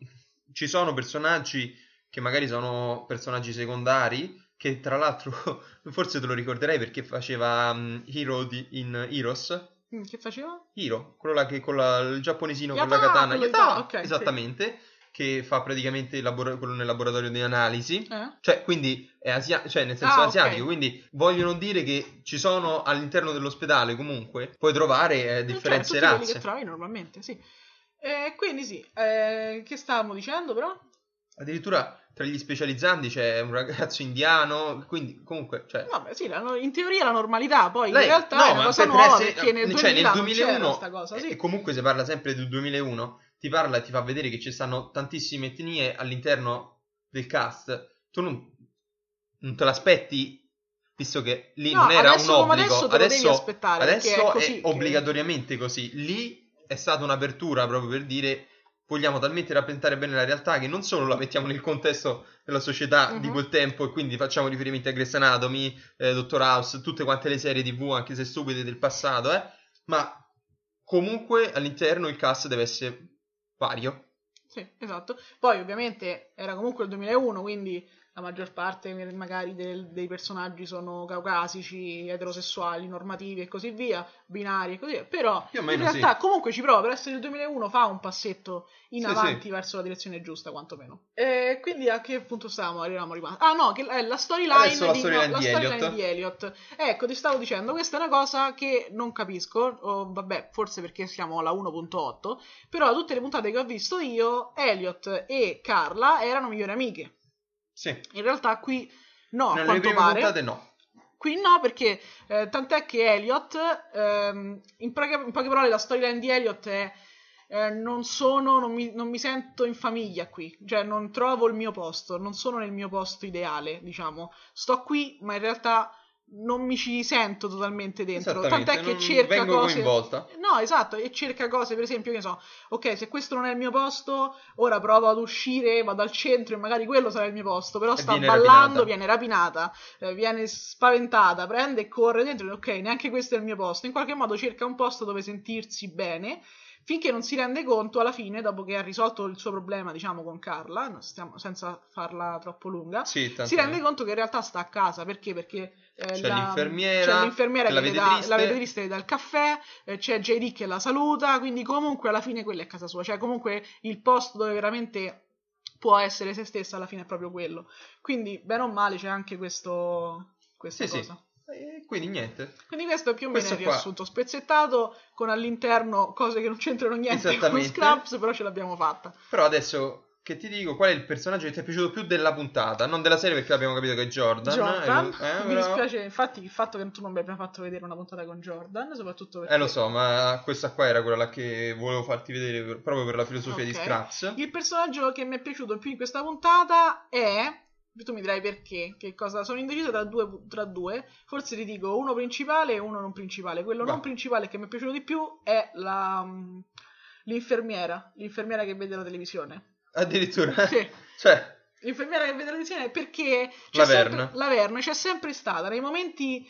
ci sono personaggi che magari sono personaggi secondari che tra l'altro forse te lo ricorderai perché faceva mm, Hero di- in Heroes Mm, Che faceva? Hiro, quello là che con la- il giapponesino con Yata, la katana, Yata, Yata, ok, sì. esattamente, che fa praticamente il labora- quello nel laboratorio di analisi. Eh? Cioè, quindi è asia- cioè, nel senso Ah, asiatico, quindi vogliono dire che ci sono all'interno dell'ospedale comunque, puoi trovare eh, Cioè, differenze quelli razze. che trovi normalmente, sì. E quindi sì, eh, che stavamo dicendo però? Addirittura tra gli specializzanti c'è un ragazzo indiano, quindi comunque, cioè, Vabbè, sì, la- in teoria la normalità, poi Lei- in realtà no, è una cosa per nuova essere- perché nel 2000, cioè, nel non 2001 c'era sta cosa, sì. e comunque si parla sempre del 2001 ti parla e ti fa vedere che ci stanno tantissime etnie all'interno del cast tu non, non te l'aspetti visto che lì No, non era adesso un obbligo adesso te lo devi aspettare, perché adesso è così che- obbligatoriamente così lì è stata un'apertura proprio per dire vogliamo talmente rappresentare bene la realtà che non solo la mettiamo nel contesto della società di Mhm. quel tempo e quindi facciamo riferimenti a Grey's Anatomy, eh, Dottor House, tutte quante le serie tv, anche se stupide del passato, eh, ma comunque all'interno il cast deve essere vario. Sì, esatto. Poi ovviamente era comunque il 2001, quindi la maggior parte magari del- dei personaggi sono caucasici, eterosessuali, normativi e così via, binari e così via. Però in realtà comunque ci prova, per essere il 2001 fa un passetto in Sì, avanti sì. verso la direzione giusta, quantomeno. E quindi a che punto stavamo? Eravamo rimasti. Ah no, che è la storyline di, storyline no, di Elliot. di Elliot. Ecco, ti stavo dicendo, questa è una cosa che non capisco, o vabbè, forse perché siamo alla 1.8, però tutte le puntate che ho visto io, Elliot e Carla erano migliori amiche. Sì, In realtà qui no, a nelle quanto prime pare. no. Qui no, perché eh, tant'è che Elliot, ehm, in, poche, in poche parole, la storyline di Elliot è eh, non sono, non mi, non mi sento in famiglia qui, cioè non trovo il mio posto, non sono nel mio posto ideale, diciamo. Sto qui, ma in realtà non mi ci sento totalmente dentro. Tant'è che cerca cose. coinvolta. No, esatto, e cerca cose, per esempio, che so, ok, se questo non è il mio posto, ora provo ad uscire, vado al centro e magari quello sarà il mio posto, però E sta viene ballando, rapinata. viene rapinata, eh, viene spaventata, prende e corre dentro, ok, neanche questo è il mio posto. In qualche modo cerca un posto dove sentirsi bene. Finché non si rende conto, alla fine, dopo che ha risolto il suo problema, diciamo, con Carla, stiamo- senza farla troppo lunga, Sì, si rende conto che in realtà sta a casa perché? Perché eh, C'è la- l'infermiera c'è l'infermiera che la che vede dà, la vede triste, dà il caffè, eh, c'è JD che la saluta, quindi comunque alla fine quella è casa sua, cioè comunque il posto dove veramente può essere se stessa alla fine è proprio quello. Quindi bene o male c'è anche questo, questa Sì, sì. E quindi niente. Quindi questo è più o meno Questo il qua. riassunto spezzettato con all'interno cose che non c'entrano niente con. Scraps, però ce l'abbiamo fatta. Però adesso che ti dico, qual è il personaggio che ti è piaciuto più della puntata? Non della serie perché abbiamo capito che è Jordan. Jordan, Eh, mi però- dispiace infatti il fatto che tu non mi abbia fatto vedere una puntata con Jordan, soprattutto perché Eh lo so, ma questa qua era quella che volevo farti vedere per- proprio per la filosofia di Ok. Scraps. Il personaggio che mi è piaciuto più in questa puntata è. Tu mi dirai perché? Che cosa? Sono indecisa tra due, tra due. Forse ti dico uno principale e uno non principale. Quello Va. non principale che mi è piaciuto di più è la, mm, l'infermiera. L'infermiera che vede la televisione. Addirittura. Sì. Cioè, L'infermiera che vede la televisione perché c'è La sempre, Verne. la Verne c'è sempre stata nei momenti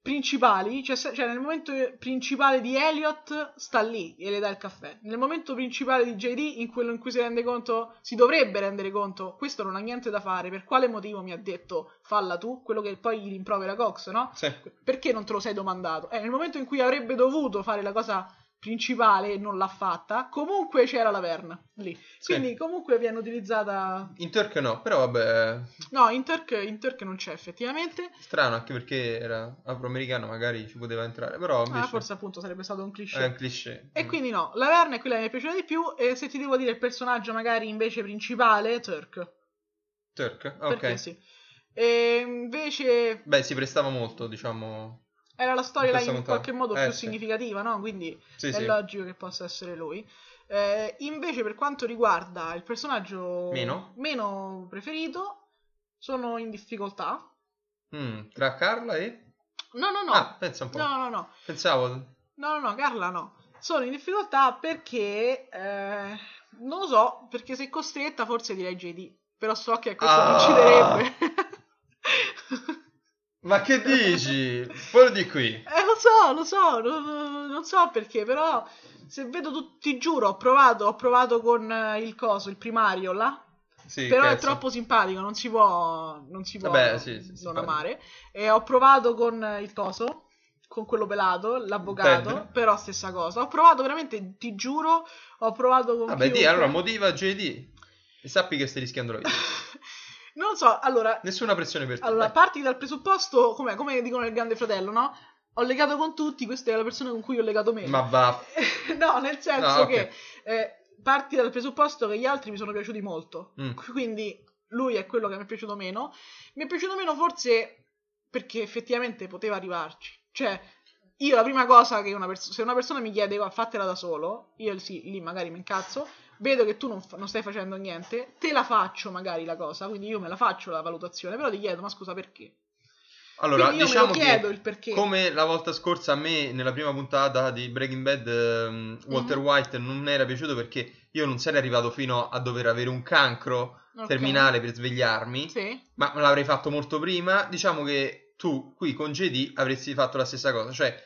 principali, cioè, cioè nel momento principale di Elliot sta lì e le dà il caffè. Nel momento principale di JD, in quello in cui si rende conto, si dovrebbe rendere conto, questo non ha niente da fare, per quale motivo mi ha detto falla tu, quello che poi gli rimprovera Cox, no? sì. Perché non te lo sei domandato? Eh, nel momento in cui avrebbe dovuto fare la cosa principale non l'ha fatta, comunque c'era la Verne lì. Sì. Quindi comunque viene utilizzata In Turk no, però vabbè, No, in Turk, in Turk non c'è effettivamente. strano anche perché era afroamericano, magari ci poteva entrare, però invece Ah, forse appunto sarebbe stato un cliché. è un cliché. E quindi no, la Verne è quella che mi è piaciuta di più. E se ti devo dire il personaggio magari invece principale, Turk. Turk, ok. Perché sì. E invece Beh, si prestava molto, diciamo. Era la storia In in, qualche modo Eh, più sì. significativa, no? Quindi Sì, è sì. logico che possa essere lui. Eh, invece per quanto riguarda il personaggio Meno? meno preferito, sono in difficoltà. Mm, tra Carla e... No, no, no. Ah, pensa un po'. no, no, no. Pensavo... No, no, no, Carla no. Sono in difficoltà perché eh, non lo so, perché se costretta forse direi JD, però so che a questo Ah. non ucciderebbe. Ma che dici? Fuori di qui. eh, lo so, lo so, non, non- so perché, però se vedo tutti, ti giuro, ho provato, ho provato con eh, il coso, il primario là, Sì, però è cazzo. troppo simpatico, non si può, non si può Vabbè, sì, sì, non amare. E ho provato con il coso, con quello pelato, l'avvocato, Bene. però stessa cosa. Ho provato veramente, ti giuro, ho provato con Vabbè, di, allora motiva JD. E sappi che stai rischiando la vita. non lo so, allora, Nessuna pressione per te. allora dai. parti dal presupposto, com'è, come dicono nel Grande Fratello, no? Ho legato con tutti, questa è la persona con cui ho legato meno. Ma va. no, nel senso Ah, ok. che eh, parti dal presupposto che gli altri mi sono piaciuti molto. Mm. Quindi lui è quello che mi è piaciuto meno. Mi è piaciuto meno forse perché effettivamente poteva arrivarci. Cioè, io la prima cosa che una persona, se una persona mi chiede "Oh, fatela da solo, io sì, lì magari mi incazzo, vedo che tu non, fa- non stai facendo niente, te la faccio magari la cosa, quindi io me la faccio la valutazione, però ti chiedo, ma scusa perché? Allora, io diciamo chiedo che il perché. come la volta scorsa a me nella prima puntata di Breaking Bad ehm, Walter Mhm. White non era piaciuto perché io non sarei arrivato fino a dover avere un cancro Ok. terminale per svegliarmi, Sì. ma l'avrei fatto molto prima. Diciamo che tu qui con JD avresti fatto la stessa cosa, cioè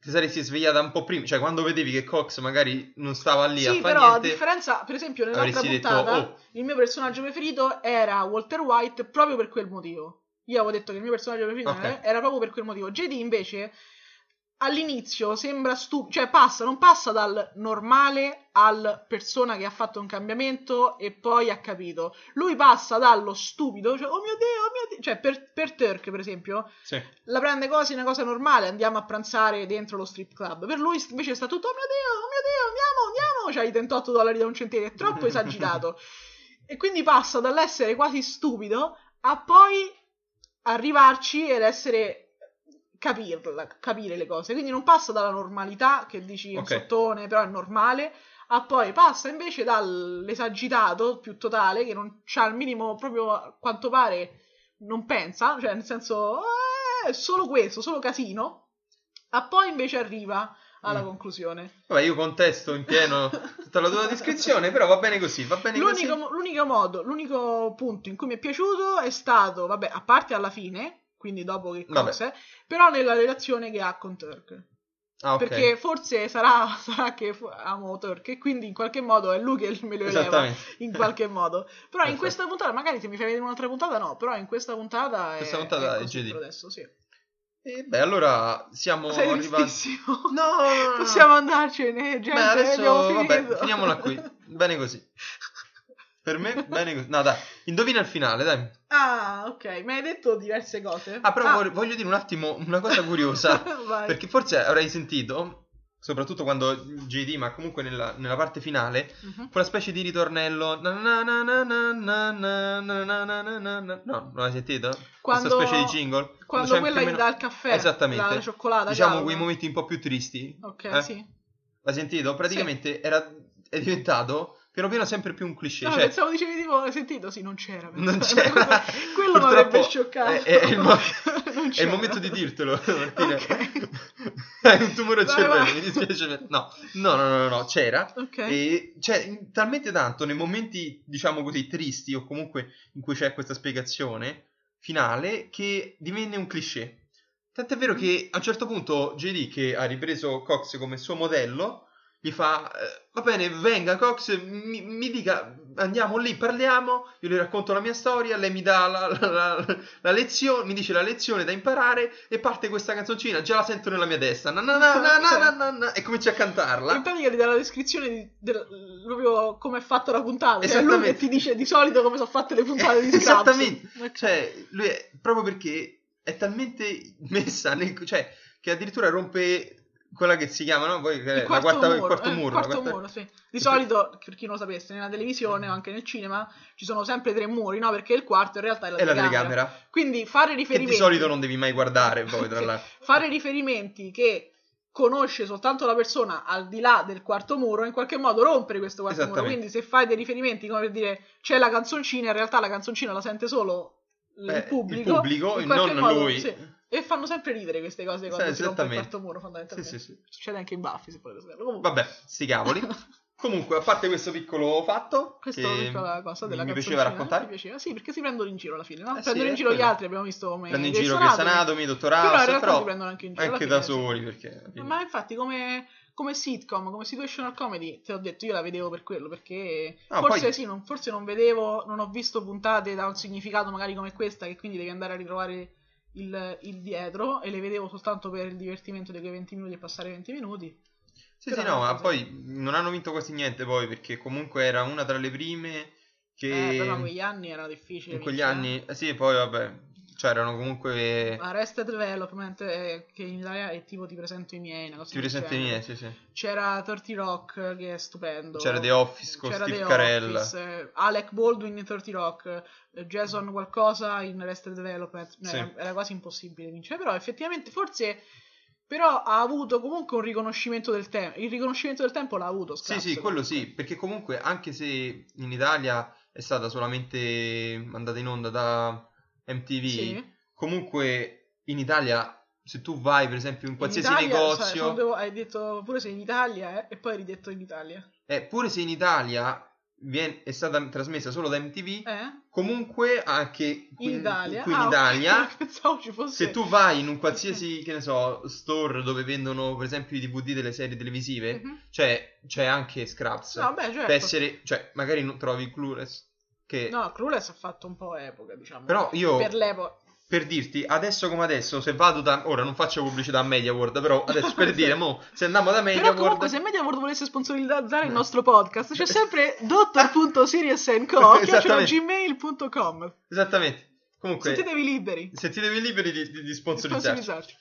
ti saresti svegliata un po' prima, cioè quando vedevi che Cox magari non stava lì a Sì, fare però a niente, differenza, per esempio, nell'altra avresti detto, puntata, "Oh." il mio personaggio preferito era Walter White proprio per quel motivo. Io avevo detto che il mio personaggio preferito Ok. era proprio per quel motivo. JD invece all'inizio sembra stupido, cioè passa, non passa dal normale al persona che ha fatto un cambiamento e poi ha capito. Lui passa dallo stupido, cioè oh mio dio, oh mio dio, cioè per, per Turk per esempio, Sì. la prende quasi una cosa normale, andiamo a pranzare dentro lo strip club. Per lui invece sta tutto, oh mio Dio, oh mio Dio, andiamo, andiamo, c'ha i 38 dollari da un centinaio, è troppo esagerato. e quindi passa dall'essere quasi stupido a poi arrivarci ed essere capirla, capire le cose. Quindi non passa dalla normalità, che dici un Ok. sottone, però è normale, a poi passa invece dall'esagitato più totale, che non c'ha il minimo proprio a quanto pare non pensa, cioè nel senso "Eh, è solo questo, solo casino, a poi invece arriva alla Mm. conclusione. Vabbè, io contesto in pieno tutta la tua descrizione, però va bene così, va bene L'unico, così. l'unico modo, l'unico punto in cui mi è piaciuto è stato, vabbè, a parte alla fine, quindi dopo che cose, però nella relazione che ha con Turk. Ah, ok. Perché forse sarà, sarà che fu- amo Turk e quindi in qualche modo è lui che me lo eleva in qualche modo. Però in questa puntata, magari se mi fai vedere un'altra puntata, no. Però in questa puntata è. Questa puntata è così GD. adesso, sì. E beh, allora siamo Sei arrivati... No, no, no. Possiamo andarcene, gente. Beh, adesso, vabbè, finiamola qui. Bene così. Per me, bene così. No, dai, indovina il finale, dai. Ah, ok, mi hai detto diverse cose. Ah, però ah. Voglio, voglio, dire un attimo una cosa curiosa. perché forse avrai sentito, soprattutto quando JD, ma comunque nella, nella parte finale, uh-huh. quella specie di ritornello. No, non l'hai sentito? Quando... Questa specie di jingle? Quando, quando quella meno... gli dà il caffè. Esattamente. La, la cioccolata. Diciamo calma. quei momenti un po' più tristi. Ok, eh? sì. L'hai sentito? Praticamente sì. era... è diventato piano piano sempre più un cliché. No, cioè, pensavo dicevi tipo, hai sentito? Sì, non c'era. Non pensavo. c'era. Quello mi avrebbe scioccato. È, è il, mo- Non è il momento di dirtelo, Martina. Hai un tumore al cervello, vai. mi dispiace. No, no, no, no, no, c'era. Ok. E cioè, talmente tanto nei momenti, diciamo così, tristi o comunque in cui c'è questa spiegazione finale che divenne un cliché. Tant'è vero che a un certo punto JD, che ha ripreso Cox come suo modello, gli fa: eh, Va bene, venga, Cox, mi, mi dica, andiamo lì, parliamo. Io le racconto la mia storia. Lei mi dà la, la- la- la lezione, mi dice la lezione da imparare. E parte questa canzoncina. Già la sento nella mia testa. Na, na, na, na, na, na, na, na, e comincia a cantarla. In pratica ti dà la descrizione di, del- proprio come è fatta la puntata. Cioè, lui che ti dice di solito come sono fatte le puntate di Scraps. Esattamente. Cioè, lui è proprio perché è talmente messa nel, cioè, che addirittura rompe quella che si chiama, no? Poi, è il la quarto quarta, muro, il quarto eh, muro. il la quarto quarta- muro, sì. Di solito, per chi non lo sapesse, nella televisione o anche nel cinema ci sono sempre tre muri, no? Perché il quarto in realtà è la È la telecamera. telecamera. Quindi fare Che di riferimenti solito non devi mai guardare, poi, tra Sì. l'altro. fare riferimenti che conosce soltanto la persona al di là del quarto muro, in qualche modo rompere questo quarto muro. Quindi se fai dei riferimenti come per dire c'è la canzoncina, in realtà la canzoncina la sente solo il Eh, pubblico. il pubblico, non modo, lui. sì. E fanno sempre ridere queste cose quando Sì, si rompe il quarto muro, Sì, fondamentalmente. sì, sì. Succede anche in Buffy, se volete saperlo. Comunque, Vabbè, sti cavoli. Comunque, a parte questo piccolo fatto, questa piccola cosa della mi piaceva raccontare. Mi piaceva, sì, perché si prendono in giro alla fine, no? Eh sì, prendono in è giro gli quello. altri, abbiamo visto come prendo in giro Grey's Anatomy. Dottor Però in House, realtà però si prendono anche in giro. anche da sì. soli, perché... Ma infatti, come, come sitcom, come situational comedy, te l'ho detto, io la vedevo per quello, perché Ah, forse poi- sì, non, forse non vedevo, non ho visto puntate da un significato magari come questa, che quindi devi andare a ritrovare il, il dietro, e le vedevo soltanto per il divertimento di quei 20 minuti e passare 20 minuti. Sì, Però sì, no, ma poi non hanno vinto quasi niente poi, perché comunque era una tra le prime che... Eh, però in quegli anni era difficile. in quegli anni... Eh sì, poi vabbè, cioè erano comunque... eh. Arrested Development, eh, che in Italia è tipo Ti presento i miei, Ti del presenti i miei, sì, sì. C'era 30 Rock, che è stupendo. C'era The Office con C'era Steve The Carell. Office, eh, Alec Baldwin in 30 Rock, eh, Jason qualcosa in Arrested Development. No, Sì. era, era quasi impossibile vincere, però effettivamente forse però ha avuto comunque un riconoscimento del tempo. Il riconoscimento del tempo l'ha avuto. Sì, Scraps, sì, quello comunque. sì, perché comunque anche se in Italia è stata solamente mandata in onda da MTV, Sì. comunque in Italia se tu vai per esempio in qualsiasi in Italia, negozio, cioè, devo- hai detto pure se in Italia eh, e poi hai ridetto in Italia. eh, pure se in Italia viene- è stata trasmessa solo da MTV, Eh? comunque anche qui In Italia. qui in Ah. Italia fosse. Se tu vai in un qualsiasi, che ne so, store dove vendono per esempio i DVD delle serie televisive, Mhm. cioè c'è anche Scraps. No, beh, certo. Per essere, cioè, magari non trovi Clueless, che No, Clueless ha fatto un po' epoca, diciamo. Però io- Per l'epoca. per dirti, adesso come adesso, se vado da... Ora non faccio pubblicità a Media World, però adesso per dire, mo, se andiamo da Media Però comunque se MediaWorld volesse sponsorizzare il No. nostro podcast c'è sempre dottor.siriusnco Esattamente. gmail.com Esattamente. Comunque, Sentitevi liberi sentitevi liberi di, di, di sponsorizzarci. sponsorizzarci.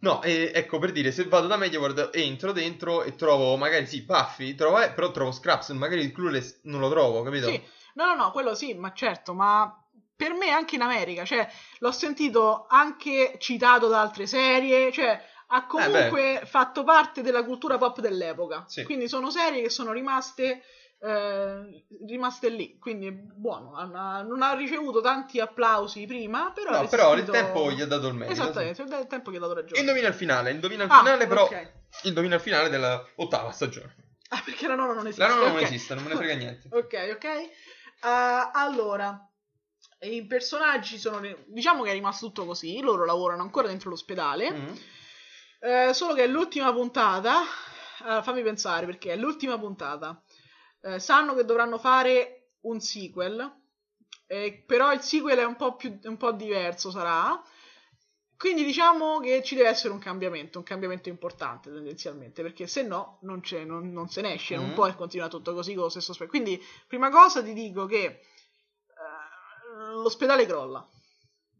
No, e, ecco per dire, se vado da Media World entro dentro e trovo magari sì, Puffy, trovo, eh, però trovo Scraps, magari il Clueless non lo trovo, capito? Sì, no, no, no, quello sì, ma certo, ma per me anche in America, cioè l'ho sentito anche citato da altre serie, cioè ha comunque fatto parte della cultura pop dell'epoca. Sì. Quindi sono serie che sono rimaste, eh, rimaste lì, quindi è buono. Ha- non ha ricevuto tanti applausi prima, però... No, però il sentito- tempo gli ha dato il merito. Esattamente, il tempo gli ha dato ragione. Indovina il finale, indovina il Ah, finale, però ok. indovina il finale della ottava stagione. Ah, perché la nonna non esiste. La nonna non ok. esiste, non me ne frega niente. Ok, ok. Uh, allora, i personaggi sono. Diciamo che è rimasto tutto così. Loro lavorano ancora dentro l'ospedale. Mm. Eh, solo che è l'ultima puntata. eh, fammi pensare perché è l'ultima puntata. Eh, sanno che dovranno fare un sequel. eh, però il sequel è un po' più un po' diverso, sarà. Quindi diciamo che ci deve essere un cambiamento, un cambiamento importante tendenzialmente, perché se no non, c'è, non, non se ne esce, non Mm. può continuare tutto così con lo stesso aspetto. Quindi, prima cosa ti dico che eh, l'ospedale crolla,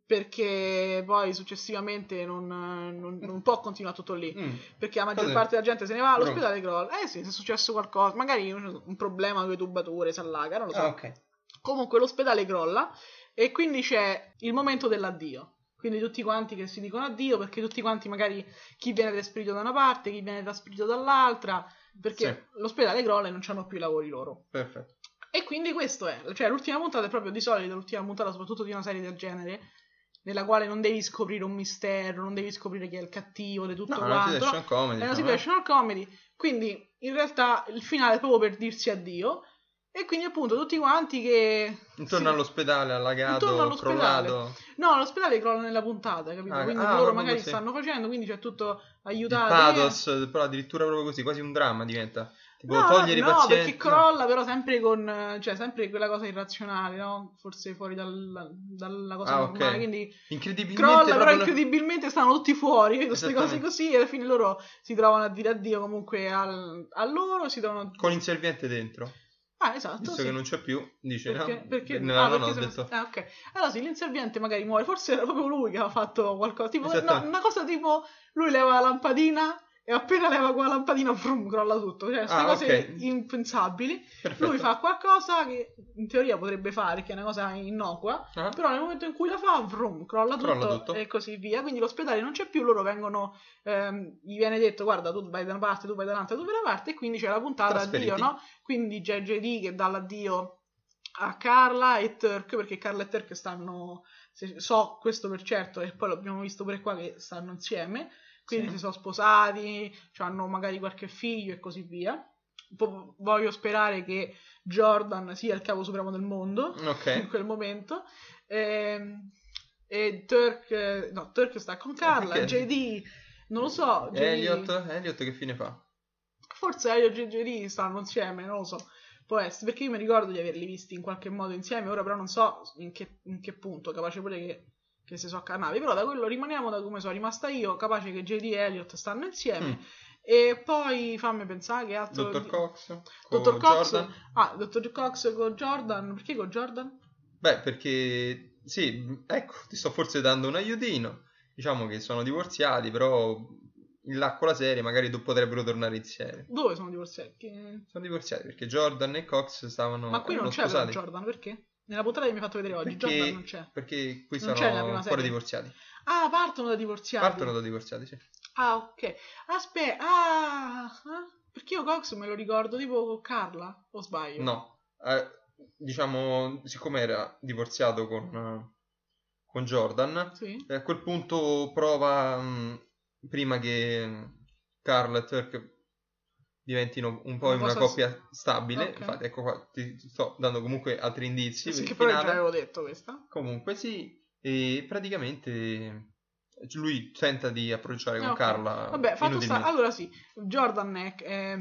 perché poi successivamente non, non- può continuare tutto lì, Mm. perché la maggior Cos'è? parte della gente se ne va, Bro. l'ospedale crolla. Eh sì, se è successo qualcosa, magari un, problema le tubature, si allaga, non lo so. Ah, ok. Comunque l'ospedale crolla e quindi c'è il momento dell'addio. Quindi tutti quanti che si dicono addio perché tutti quanti magari chi viene trasferito da una parte, chi viene trasferito dall'altra, perché l'ospedale crolla e non hanno più i lavori loro. Perfetto. E quindi questo è, cioè l'ultima puntata è proprio di solito l'ultima puntata soprattutto di una serie del genere nella quale non devi scoprire un mistero, non devi scoprire chi è il cattivo di tutto No, è una quanto. no? situation comedy. È una situational comedy, quindi in realtà il finale è proprio per dirsi addio. E quindi appunto tutti quanti che... Intorno sì. all'ospedale, allagato, Intorno all'ospedale. crollato. No, l'ospedale crolla nella puntata, capito? Ah, quindi ah, loro magari così. stanno facendo, quindi c'è tutto aiutato. pathos, però addirittura proprio così, quasi un dramma diventa. Tipo No, togliere no, i pazienti. perché crolla però sempre con, cioè sempre quella cosa irrazionale, no? Forse fuori dal- dalla cosa Ah, normale, ok. quindi Incredibilmente crolla però incredibilmente stanno tutti fuori, queste cose così, e alla fine loro si trovano a dire addio comunque al- a loro, si trovano... con l'inserviente dentro. Ah, esatto, Visto sì. che non c'è più, dice Perché? no. Perché? Nella ah, nonna perché detto ah, ok. Allora sì, l'inserviente magari muore. Forse era proprio lui che aveva fatto qualcosa. Tipo, Esatto. no, una cosa tipo, lui leva la lampadina e appena leva quella lampadina, frum, crolla tutto. Cioè, queste Ah, cose ok. impensabili. perfetto. Lui fa qualcosa che in teoria potrebbe fare, che è una cosa innocua, Ah, però nel momento in cui la fa, vrum, crolla tutto, Crolla tutto. e così via. Quindi l'ospedale non c'è più, loro vengono, ehm, gli viene detto, guarda, tu vai da una parte, tu vai dall'altra, tu vai da una parte, e quindi c'è la puntata addio, no? Quindi c'è JD che dà l'addio a Carla e Turk, perché Carla e Turk stanno, so questo per certo, e poi l'abbiamo visto pure qua che stanno insieme, quindi Sì. si sono sposati, hanno magari qualche figlio e così via. Po' voglio sperare che Jordan sia il capo supremo del mondo in ok. quel momento. Ehm, E, Turk, no, Turk sta con Carla, Perché? JD, non lo so, JD, Elliot, Elliot che fine fa? forse Elliot e JD stanno insieme, non lo so. Può essere, perché io mi ricordo di averli visti in qualche modo insieme, ora però non so in che, in che punto, capace pure che, che si sono accannati, però da quello rimaniamo da come sono rimasta io, capace che JD e Elliot stanno insieme. Mm. E poi fammi pensare che altro... Dottor Cox? Dottor Cox, Jordan? ah, Dottor Cox con Jordan, perché con Jordan? Beh, perché sì, ecco, ti sto forse dando un aiutino. Diciamo che sono divorziati, però in là con la serie magari do- potrebbero tornare insieme. Dove sono divorziati? Sono divorziati perché Jordan e Cox stavano Ma qui non c'è. Jordan, perché? Nella puntata che mi hai fatto vedere oggi, Perché- Jordan non c'è. Perché qui Non sono ancora serie. divorziati. Ah, partono da divorziati. Partono da divorziati, sì. Ah, ok. Aspetta, ah, ah, perché io Cox me lo ricordo tipo con Carla, o sbaglio? No, eh, diciamo, siccome era divorziato con, eh, con Jordan, Sì? e a quel punto prova, mh, prima che Carl e Turk diventino un po' in una coppia stabile, Ok. infatti ecco qua, ti sto dando comunque altri indizi Sì, che però già avevo detto questa. Comunque sì, e praticamente lui tenta di approcciare con Ah, ok. Carla Vabbè, fatto sta... Allora sì, Jordan è, è,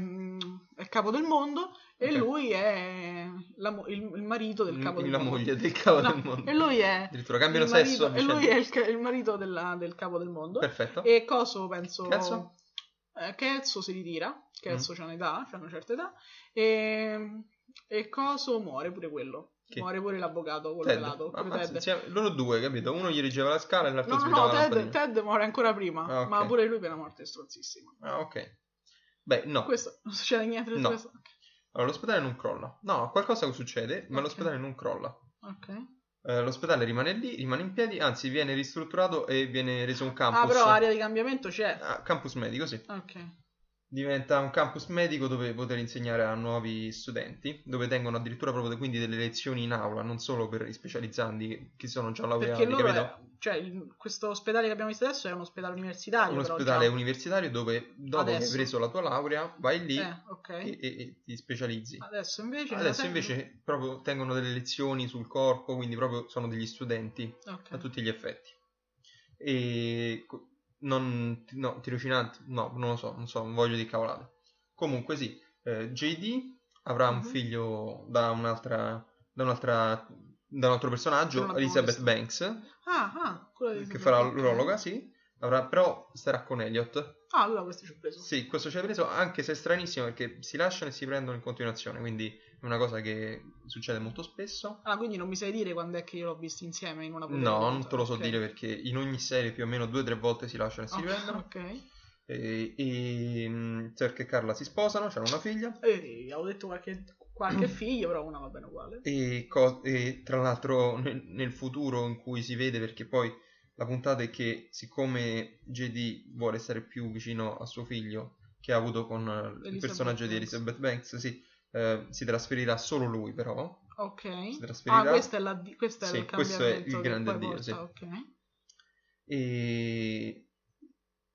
è capo del mondo e Ok. lui è la il, il marito del capo del la mondo. moglie del capo No, del mondo. E lui è Addirittura cambiano marito, sesso. a e lui è il, il marito della- del capo del mondo. Perfetto. E Coso penso. Cazzo? Eh, Kelso si ritira. Kelso Mm. c'ha un'età, c'ha una certa età. E, e Coso muore pure quello. Chi? Muore pure l'avvocato, quello Ted. pelato. Ammazza, Ted. insieme- loro due, capito? Uno gli reggeva la scala e l'altro No, no, svitava no, la Ted. Ted muore ancora prima. Ah, ok. Ma pure lui per la morte è strozzissima. Ah, ok. Beh, no. Questo non succede niente di No. questo. Allora, l'ospedale non crolla. No, qualcosa succede, ma l'ospedale non crolla. Ok. Eh, l'ospedale rimane lì, rimane in piedi, anzi viene ristrutturato e viene reso un campus. Ah, però area di cambiamento c'è. Ah, campus medico, sì. Ok. Diventa un campus medico dove poter insegnare a nuovi studenti, dove tengono addirittura proprio quindi delle lezioni in aula, non solo per i specializzandi che sono già laureati, Perché loro, capito? è- cioè, il- questo ospedale che abbiamo visto adesso è un ospedale universitario. Un però, ospedale già. universitario dove dopo che hai Adesso. preso la tua laurea vai lì Eh, ok. e, e- e ti specializzi. Adesso invece... Adesso invece proprio tengono delle lezioni sul corpo, quindi proprio sono degli studenti Ok. a tutti gli effetti. E non, no, tirocinante, no, non lo so, non so, non voglio di cavolate. Comunque sì, eh, JD avrà un Mhm. figlio da un'altra, da un'altra, da un altro personaggio, Elizabeth. Banks, Ah, ah, che farà l'urologa, sì, avrà, però starà con Elliot. Ah, allora questo ci ho preso. Sì, questo ci hai preso, anche se è stranissimo perché si lasciano e si prendono in continuazione, quindi è una cosa che succede molto spesso. Ah, quindi non mi sai dire quando è che io l'ho visti insieme in una No, puntata? non te lo so Ok. dire perché in ogni serie più o meno due o tre volte si lasciano e si Ah, riprendono. ok. E, e mm, Turk e Carla si sposano, c'hanno una figlia. Eh, avevo detto qualche, qualche figlio, però una va bene uguale. E, co- e tra l'altro nel, nel futuro in cui si vede, perché poi la puntata è che siccome JD vuole stare più vicino a suo figlio che ha avuto con eh, il Elizabeth personaggio di Banks. Elizabeth Banks, sì, eh, si trasferirà solo lui però. Ok. Si trasferirà. Ah, questo è, la, questo è Sì, il questo è il grande addio, porta, sì. ok. E,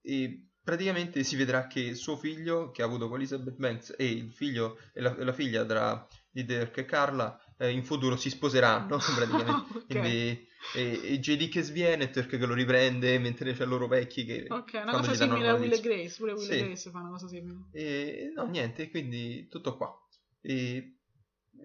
e praticamente si vedrà che suo figlio, che ha avuto con Elizabeth Banks, e il figlio e la, la figlia tra di Dirk e Carla, eh, in futuro si sposeranno praticamente. Ok. Quindi, e, e JD che sviene e Turk che lo riprende mentre c'è loro vecchi che Ok, una cosa simile a Will e. Grace, pure Will Sì. e Grace fa una cosa simile. E no, niente, quindi tutto qua. E,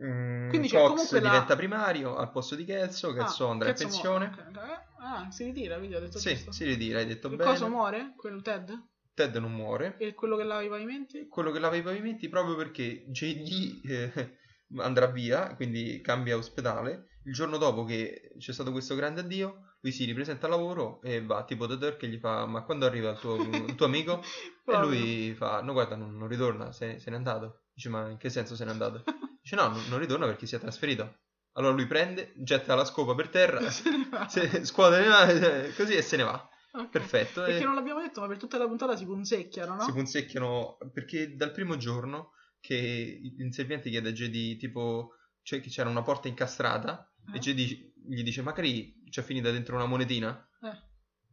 mm, Quindi c'è Cox comunque la- diventa primario al posto di Kelso, Kelso Ah, andrà in pensione. muore, ok. Eh, Ah, si ritira, quindi ho detto Sì, giusto. si ritira, hai detto Il bene. coso muore? Quello Ted? Ted non muore. E quello che lava i pavimenti? quello che lava i pavimenti proprio perché JD eh, andrà via, quindi cambia ospedale. Il giorno dopo che c'è stato questo grande addio, lui si ripresenta al lavoro e va tipo da Dirk e gli fa: Ma quando arriva il tuo, il tuo amico? e lui fa: No, guarda, non, non ritorna, se, se n'è andato. Dice: Ma in che senso se n'è andato? Dice: No, non, non ritorna perché si è trasferito. Allora lui prende, getta la scopa per terra, Se ne va. se, scuote le mani, così e se ne va. Ok. Perfetto. Perché e- non l'abbiamo detto, ma per tutta la puntata si punzecchiano, no? si punzecchiano perché dal primo giorno che l'inserviente chiede a JD tipo cioè che c'era una porta incastrata e Eh? JD gli dice magari c'è finita dentro una monetina Eh.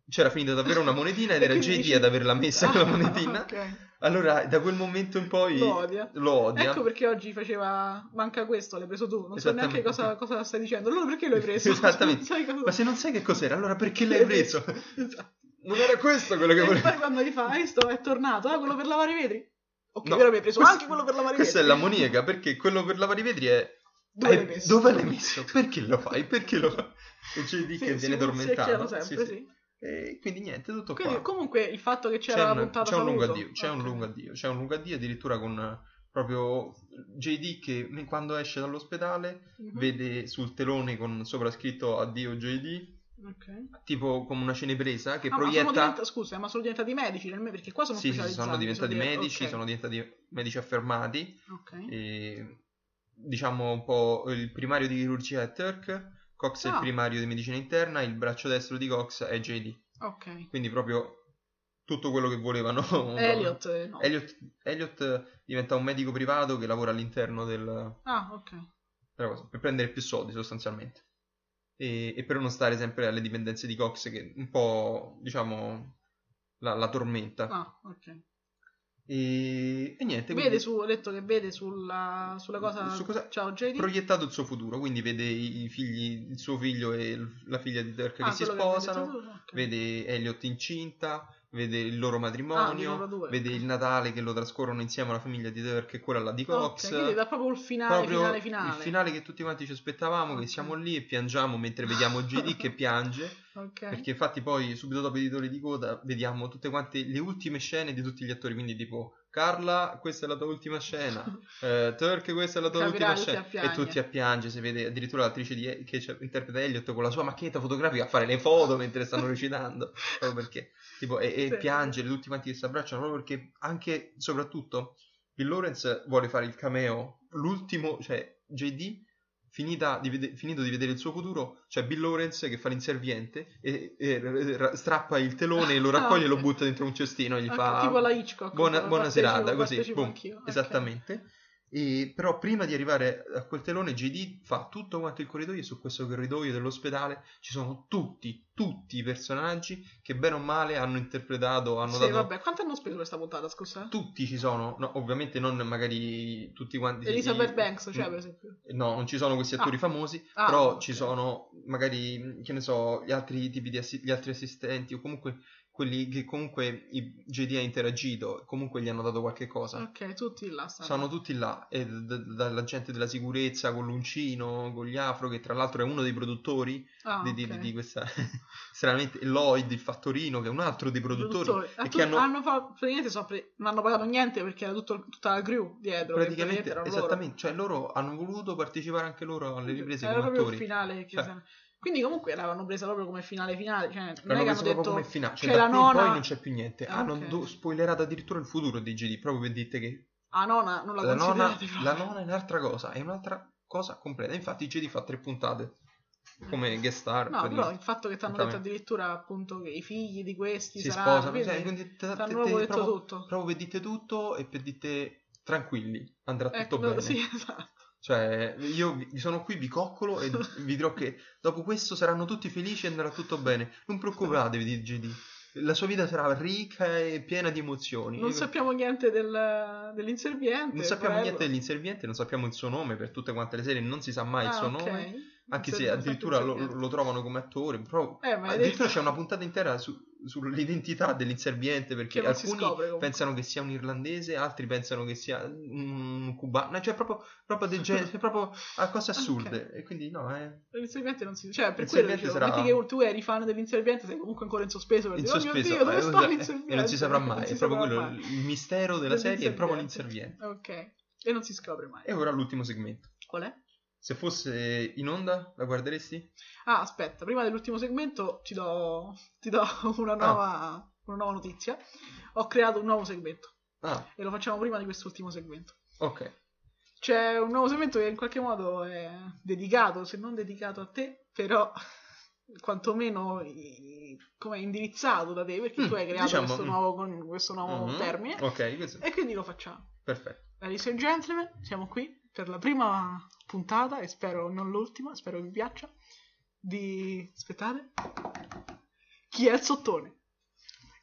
c'era finita davvero una monetina ed E era JD dici- ad averla messa Ah, quella monetina ok. Allora da quel momento in poi Lo odia. lo odia. Ecco perché oggi faceva manca questo, l'hai preso tu. Non so neanche cosa, cosa stai dicendo. Allora perché l'hai preso? Esattamente. Cosa- ma se non sai che cos'era allora perché l'hai preso Esatto. non era questo quello che E volevo poi quando gli fa, hai visto, è tornato, ah, quello per lavare i vetri. Ok, No, però mi hai preso questo- anche quello per lavare i questa è vetri. l'ammoniaca perché quello per lavare i vetri è Dove Eh, l'hai messo? Dove l'hai messo? Perché lo fai? Perché lo fai? E JD Sì, che viene tormentato. sempre, Sì, sì. Sì. E quindi niente, tutto Quindi qua. comunque il fatto che c'era C'è la un, puntata c'è un lungo saluto. addio, c'è un Ok. lungo addio, c'è un lungo addio addirittura con eh, proprio JD che quando esce dall'ospedale Mhm. vede sul telone con sopra scritto addio JD, Ok. tipo come una cinepresa che Ah, ma sono proietta diventa- scusa, ma sono diventati medici nel perché qua sono Sì, sì, specializzati. sono diventati so dire- medici, ok, sono diventati medici affermati ok. e diciamo un po' il primario di chirurgia è Turk, Cox è il Ah. primario di medicina interna, il braccio destro di Cox è JD. Ok. Quindi proprio tutto quello che volevano. Elliot, eh, no. Elliot, Elliot diventa un medico privato che lavora all'interno del, Ah, ok. cosa, per prendere più soldi sostanzialmente. E, e per non stare sempre alle dipendenze di Cox che un po', diciamo, la, la tormenta. Ah, ok. E, e niente, Vede quindi su, ho detto che vede sulla, sulla cosa... Su cosa- Ciao JD. proiettato il suo futuro, quindi vede i figli, il suo figlio e la figlia di Dirk Ah, che si sposano, tu, ok. vede Elliot incinta, vede il loro Ah, matrimonio, due, vede il Natale che lo trascorrono insieme alla famiglia di Dirk e quella là di Cox. Ok, quindi proprio il finale, Proprio finale, finale. il finale che tutti quanti ci aspettavamo, che siamo lì e piangiamo mentre vediamo JD che piange, Ok. perché infatti poi subito dopo i titoli di coda vediamo tutte quante le ultime scene di tutti gli attori, quindi tipo Carla, questa è la tua ultima scena, eh, Turk, questa è la tua Capirà, ultima scena, e tutti a piangere, si vede addirittura l'attrice di, che interpreta Elliot con la sua macchinetta fotografica a fare le foto mentre stanno recitando, proprio perché, tipo, e, e Sì. piangere, tutti quanti che si abbracciano, proprio perché anche, soprattutto, Bill Lawrence vuole fare il cameo, l'ultimo, cioè JD di vede- finito di vedere il suo futuro, c'è Bill Lawrence che fa l'inserviente e, e r- strappa il telone, lo raccoglie e lo butta dentro un cestino e gli fa tipo la Hitchcock. buona, buona serata, così, boom, anch'io. Ok. E, però prima di arrivare a quel telone JD fa tutto quanto il corridoio e su questo corridoio dell'ospedale ci sono tutti, tutti i personaggi che bene o male hanno interpretato, hanno Sì, dato... vabbè, quanto hanno speso questa puntata, scusa? Tutti ci sono, no, ovviamente non magari tutti quanti... Elizabeth i- Banks, cioè, per esempio. No, non ci sono questi attori Ah. famosi, Ah, però ok. ci sono magari, che ne so, gli altri tipi di assi- gli altri assistenti o comunque quelli che comunque i JD ha interagito, comunque gli hanno dato qualche cosa. Ok, tutti là stanno. Sono tutti là, e d- d- dalla gente della sicurezza con l'uncino, con gli afro, che tra l'altro è uno dei produttori Ah, di, di- ok. di questa, stranamente, Lloyd, il fattorino, che è un altro dei produttori, Produttori. Ah, e tu- che hanno, hanno fatto, praticamente sono pre- non hanno pagato niente perché era tutto- tutta la crew dietro. praticamente, erano loro. esattamente, cioè loro hanno voluto partecipare anche loro alle riprese Era come proprio attori. il finale. che Cioè- Quindi comunque l'avevano presa proprio come finale finale. Cioè, non L'hanno è che hanno detto... come finale, cioè c'è da la qui in nona- poi non c'è più niente. Ah, Hanno ok. do- spoilerato addirittura il futuro di JD, proprio per dirti che Ah, nona, non la, la proprio. la nonna è un'altra cosa, è un'altra cosa completa. Infatti JD fa tre puntate come guest star. No, però il fatto che ti hanno detto addirittura appunto che i figli di questi si saranno... sposano, quindi cioè, quindi ti hanno proprio detto tutto. proprio per dite tutto e per dite tranquilli, andrà tutto Ecco, bene. sì, esatto. Cioè, io sono qui, vi coccolo e vi dirò che dopo questo saranno tutti felici e andrà tutto bene. Non preoccupatevi di JD. La sua vita sarà ricca e piena di emozioni. Non sappiamo niente del, dell'inserviente. Non sappiamo bello. niente dell'inserviente, non sappiamo il suo nome per tutte quante le serie, non si sa mai il Ah, suo ok. nome. Anche se addirittura lo, lo trovano come attore, però Eh, addirittura detto- c'è una puntata intera su- sull'identità dell'inserviente perché alcuni scopre pensano che sia un irlandese, altri pensano che sia un cubano, cioè proprio, proprio del genere, cioè proprio a cose assurde. E quindi no, è L'inserviente non si... Cioè, per quello dicevo, sarà- che tu eri fan dell'inserviente, sei comunque ancora in sospeso. In dire, sospeso. Oh mio Dio, dove eh, sta e non si saprà mai, è proprio quello, mai. il mistero della serie è proprio l'inserviente. Ok. E non si scopre mai. E ora l'ultimo segmento. Qual è? Se fosse in onda, la guarderesti? Ah, aspetta, prima dell'ultimo segmento ti do, ti do una, Ah. nuova, una nuova notizia. Ho creato un nuovo segmento Ah, e lo facciamo prima di quest'ultimo segmento. ok. C'è un nuovo segmento che in qualche modo è dedicato, se non dedicato a te, però quantomeno come indirizzato da te, perché Mm, tu hai creato diciamo, questo mm. nuovo, questo nuovo Mhm. termine Ok, questo- e quindi lo facciamo. perfetto. Ladies and gentlemen, siamo qui per la prima puntata e spero non l'ultima, spero vi piaccia, di... aspettate. Chi è il sottone?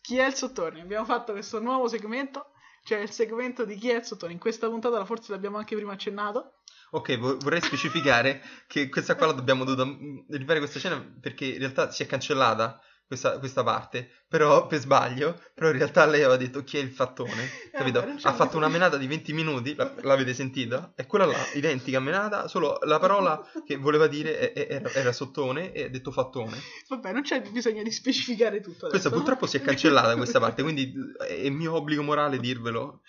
Chi è il sottone? Abbiamo fatto questo nuovo segmento, cioè il segmento di chi è il sottone. In questa puntata forse l'abbiamo anche prima accennato. Ok, vo- vorrei specificare che questa qua la dobbiamo dovuta mm, rifare questa scena perché in realtà si è cancellata questa, questa parte, però per sbaglio, però in realtà lei aveva detto chi è il fattone, capito? vabbè, non c'è ha fatto una menata di 20 minuti, la- l'avete sentita? È quella là, identica menata, solo la parola che voleva dire era, era sottone e ha detto fattone. Vabbè, non c'è bisogno di specificare tutto. Questa adesso. purtroppo si è cancellata questa parte, quindi è mio obbligo morale dirvelo.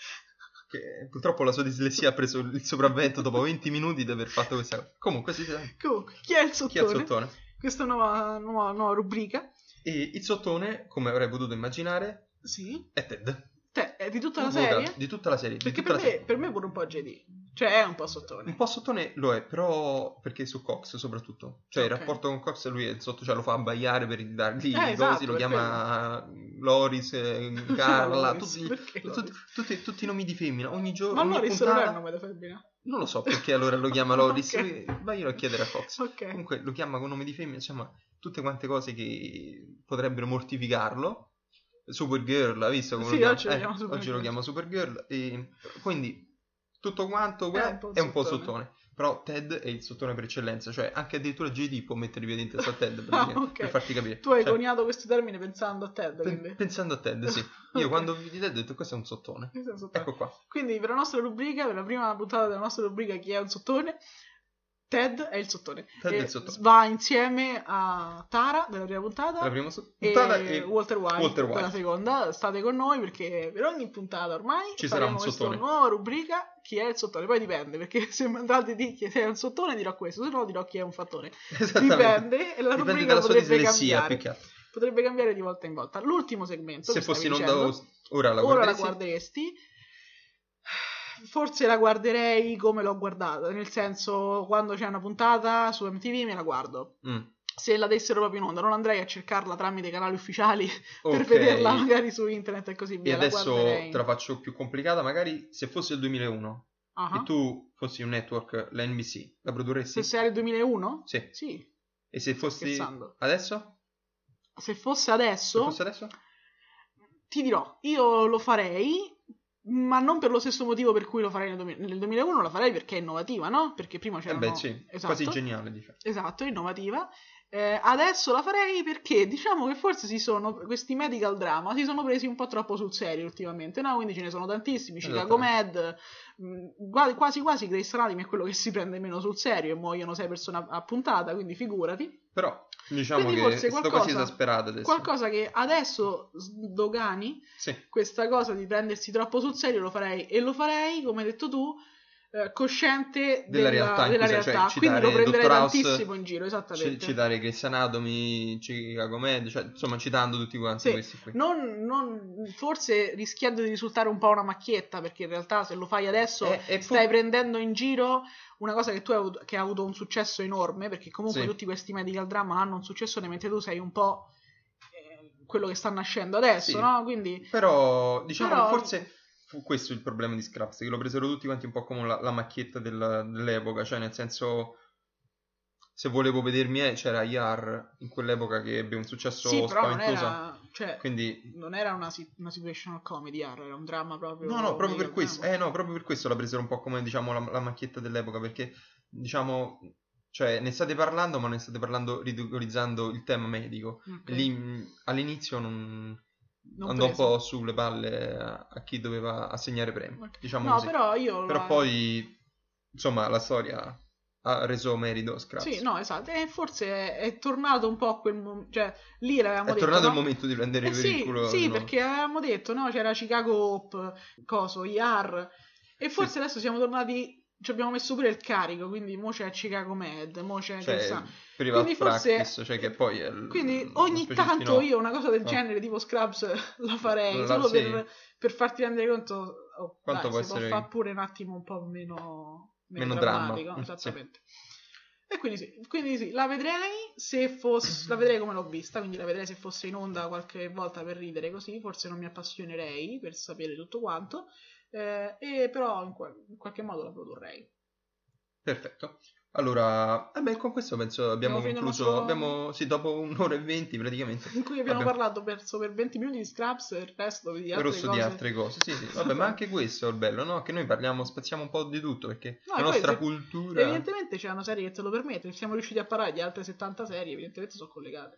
Che purtroppo la sua dislessia ha preso il sopravvento dopo 20 minuti di aver fatto questa cosa. Comunque, si sa Comunque, chi è il chi è sottone? il sottone. Questa nuova, nuova, nuova rubrica. E il sottone, come avrei potuto immaginare, Sì. è Ted. Te, è di tutta la Un vocal- serie? Di tutta la serie. Perché per me, serie. per me pure un po' JD. Cioè è un po' sottone. Un po' sottone lo è, però perché su Cox soprattutto. Cioè il Ok. rapporto con Cox lui è sotto, cioè lo fa abbaiare per dargli Eh, i esatto, cosi, lo chiama Loris, eh, Carla, tutti, tutti, tutti, tutti i nomi di femmina. Ogni giorno, Ma Loris non è puntata... il nome da femmina. Non lo so perché allora lo chiama Loris, Ok. vaglielo a chiedere a Cox. Ok. Comunque lo chiama con nome di femmina, insomma, tutte quante cose che potrebbero mortificarlo. Supergirl, ha visto come Sì, lo oggi lo chiama? chiama Eh, oggi lo chiama Supergirl. E quindi tutto quanto È un po' è un po' sottone. Però Ted è il sottone per eccellenza, cioè anche addirittura JD può mettere i piedi in testa a Ted per, Ah, dire- ok. per farti capire. Tu hai Cioè, coniato questo termine pensando a Ted, quindi. pensando a Ted, sì. Io Ok. quando vidi Ted ho detto questo è un sottone. Questo è un sottone. Ecco qua. Quindi per la nostra rubrica, per la prima puntata della nostra rubrica Chi è un sottone? Ted è il sottone. Ted è il sottone. Va insieme a Tara della prima puntata. La prima so- e puntata e Walter White, Walter White. per la seconda. State con noi perché per ogni puntata ormai Ci sarà faremo un questa sottone. nuova rubrica chi è il sottone. Poi dipende perché se mi andate di chi è un sottone dirò questo, se no dirò chi è un fattore. Dipende e la Dipende rubrica dalla sua potrebbe cambiare. Potrebbe cambiare di volta in volta. L'ultimo segmento Se fossi in onda ora la ora la guarderesti? Forse la guarderei come l'ho guardata, nel senso quando c'è una puntata su MTV me la guardo. Mm. Se la dessero proprio in onda, non andrei a cercarla tramite canali ufficiali per Ok. vederla magari su internet e così E via. la adesso guarderei. te la faccio più complicata, magari se fosse il 2001 Ah. e tu fossi un network, la NBC, la produrresti? Se sei il 2001? Sì. Sì. E se fossi adesso? Se fosse Se adesso, fosse adesso? ti dirò, io lo farei, ma non per lo stesso motivo per cui lo farei nel, 2000 nel 2001, la farei perché è innovativa, no? Perché prima Eh c'erano... beh, sì, esatto, quasi geniale, diciamo. Esatto, innovativa. Eh, adesso la farei perché diciamo che forse si sono, questi medical drama si sono presi un po' troppo sul serio ultimamente, no? Quindi ce ne sono tantissimi, Chicago Med, mh, gua- quasi quasi Grace Anatomy è quello che si prende meno sul serio e muoiono sei persone a, a puntata, quindi figurati. Però diciamo Quindi che qualcosa- quasi esasperato adesso. Qualcosa che adesso sdogani Sì, questa cosa di prendersi troppo sul serio lo farei e lo farei, come hai detto tu, eh, cosciente Della realtà in della sei, cioè, realtà. Quindi lo prenderei. House, tantissimo in giro, esattamente. citare Grey's Anatomy, Chicago Med, cioè, insomma citando tutti quanti Sì, questi qui. Non, non- forse rischiando di risultare un po' una macchietta, perché in realtà se lo fai adesso E- e stai fu- prendendo in giro una cosa che tu hai avuto, che ha avuto un successo enorme, perché comunque Sì. tutti questi medical drama hanno un successo mentre tu sei un po' eh, quello che sta nascendo adesso, Sì. no? Quindi Però diciamo Però- che forse fu questo il problema di Scraps, che lo presero tutti quanti un po' come la, la macchietta del- dell'epoca, cioè nel senso se volevo vedermi eh, c'era Yar in quell'epoca che ebbe un successo sì, spaventoso. era, cioè, Quindi non era una, una situational comedy, era un dramma proprio. No, no, proprio per questo, eh, no, proprio per questo la presero un po' come, diciamo, la, la macchietta dell'epoca, perché, diciamo, cioè, ne state parlando, ma ne state parlando ridicolizzando il tema medico. Ok. Lì, all'inizio non, Non andò un preso. po' sulle palle a, a chi doveva assegnare premi, Ok. diciamo No, così. però io... Però la- poi, insomma, la storia ha reso merito Scraps. Sì, no, esatto. E forse è, è tornato un po' a quel momento. Cioè, lì l'avevamo È detto. tornato il no? momento di prendere Eh per sì, il culo. sì, nuovo. perché avevamo detto, no? C'era Chicago Hope, coso, IAR. E forse Sì. adesso siamo tornati. Ci abbiamo messo pure il carico, quindi mo c'è Chicago Med, mo c'è. Cioè, sa. Quindi forse- practice, cioè che poi è l- Quindi ogni tanto io una cosa del No. genere, tipo Scrubs, la farei La- solo sì. per, per farti rendere conto oh, Quanto dai, può può essere- fare pure un attimo un po' meno, Meno drammatico, dramma. esattamente. E quindi sì, quindi sì, la vedrei se fosse, la vedrei come l'ho vista, quindi la vedrei se fosse in onda qualche volta per ridere così, forse non mi appassionerei per sapere tutto quanto, eh, e però in, qual- in qualche modo la produrrei. Perfetto. Allora, vabbè, con questo penso abbiamo il concluso. nostro- Abbiamo, sì, dopo un'ora e venti praticamente. In cui abbiamo Abbiamo- parlato penso per 20 minuti di Scraps e il resto di altre Rosso cose. di altre cose. Sì, sì. Vabbè, ma anche questo è il bello, no? Che noi parliamo, spaziamo un po' di tutto perché No, la poi nostra se- cultura. Evidentemente c'è una serie che te lo permette, siamo riusciti a parlare di altre 70 serie, evidentemente sono collegate.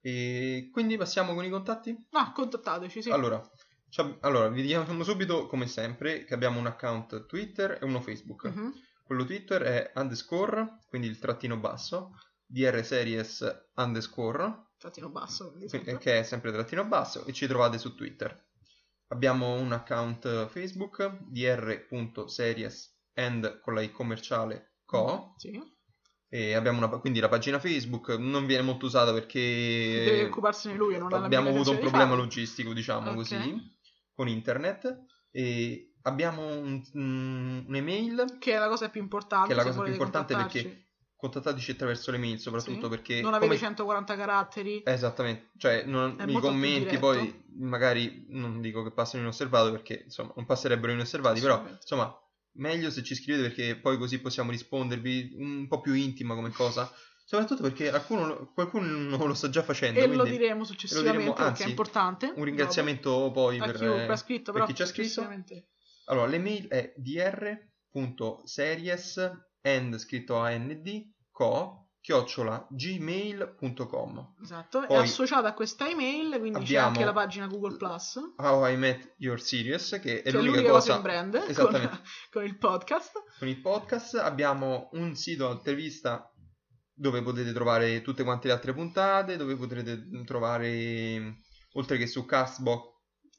E quindi passiamo con i contatti? No, contattateci, sì. Allora, allora, vi diciamo subito, come sempre, che abbiamo un account Twitter e uno Facebook. Mhm. Quello Twitter è underscore, quindi il trattino basso, DR series underscore, Trattino basso. sempre. che è sempre trattino basso e ci trovate su Twitter. Abbiamo un account Facebook dr.series and con la i commerciale co Sì. e abbiamo una, quindi la pagina Facebook non viene molto usata Deve perché occuparsene lui e non abbiamo avuto un problema logistico diciamo Ok. così con internet e abbiamo un- un- un'email Che è la cosa più importante. Che è la cosa più importante perché contattateci attraverso l'email soprattutto Sì. perché Non avete come- 140 caratteri. Esattamente, cioè non- i commenti poi magari non dico che passano inosservati perché insomma non passerebbero inosservati, però insomma meglio se ci scrivete perché poi così possiamo rispondervi un po' più intima come cosa, soprattutto perché qualcuno, qualcuno lo sta già facendo, E lo diremo successivamente diremo, perché anzi, è importante. un ringraziamento poi Dopo, a per, chiunque ha scritto, per però chi ci ha scritto. Allora, l'email è dr.series and scritto AND co chiocciola gmail.com Esatto, Poi è associata a questa email, quindi c'è anche la pagina Google Plus. How I Met Your Series, che è Che è l'unica, l'unica cosa in brand con, con il podcast. con il podcast. Abbiamo un sito intervista dove potete trovare tutte quante le altre puntate, dove potrete trovare, oltre che su Castbox,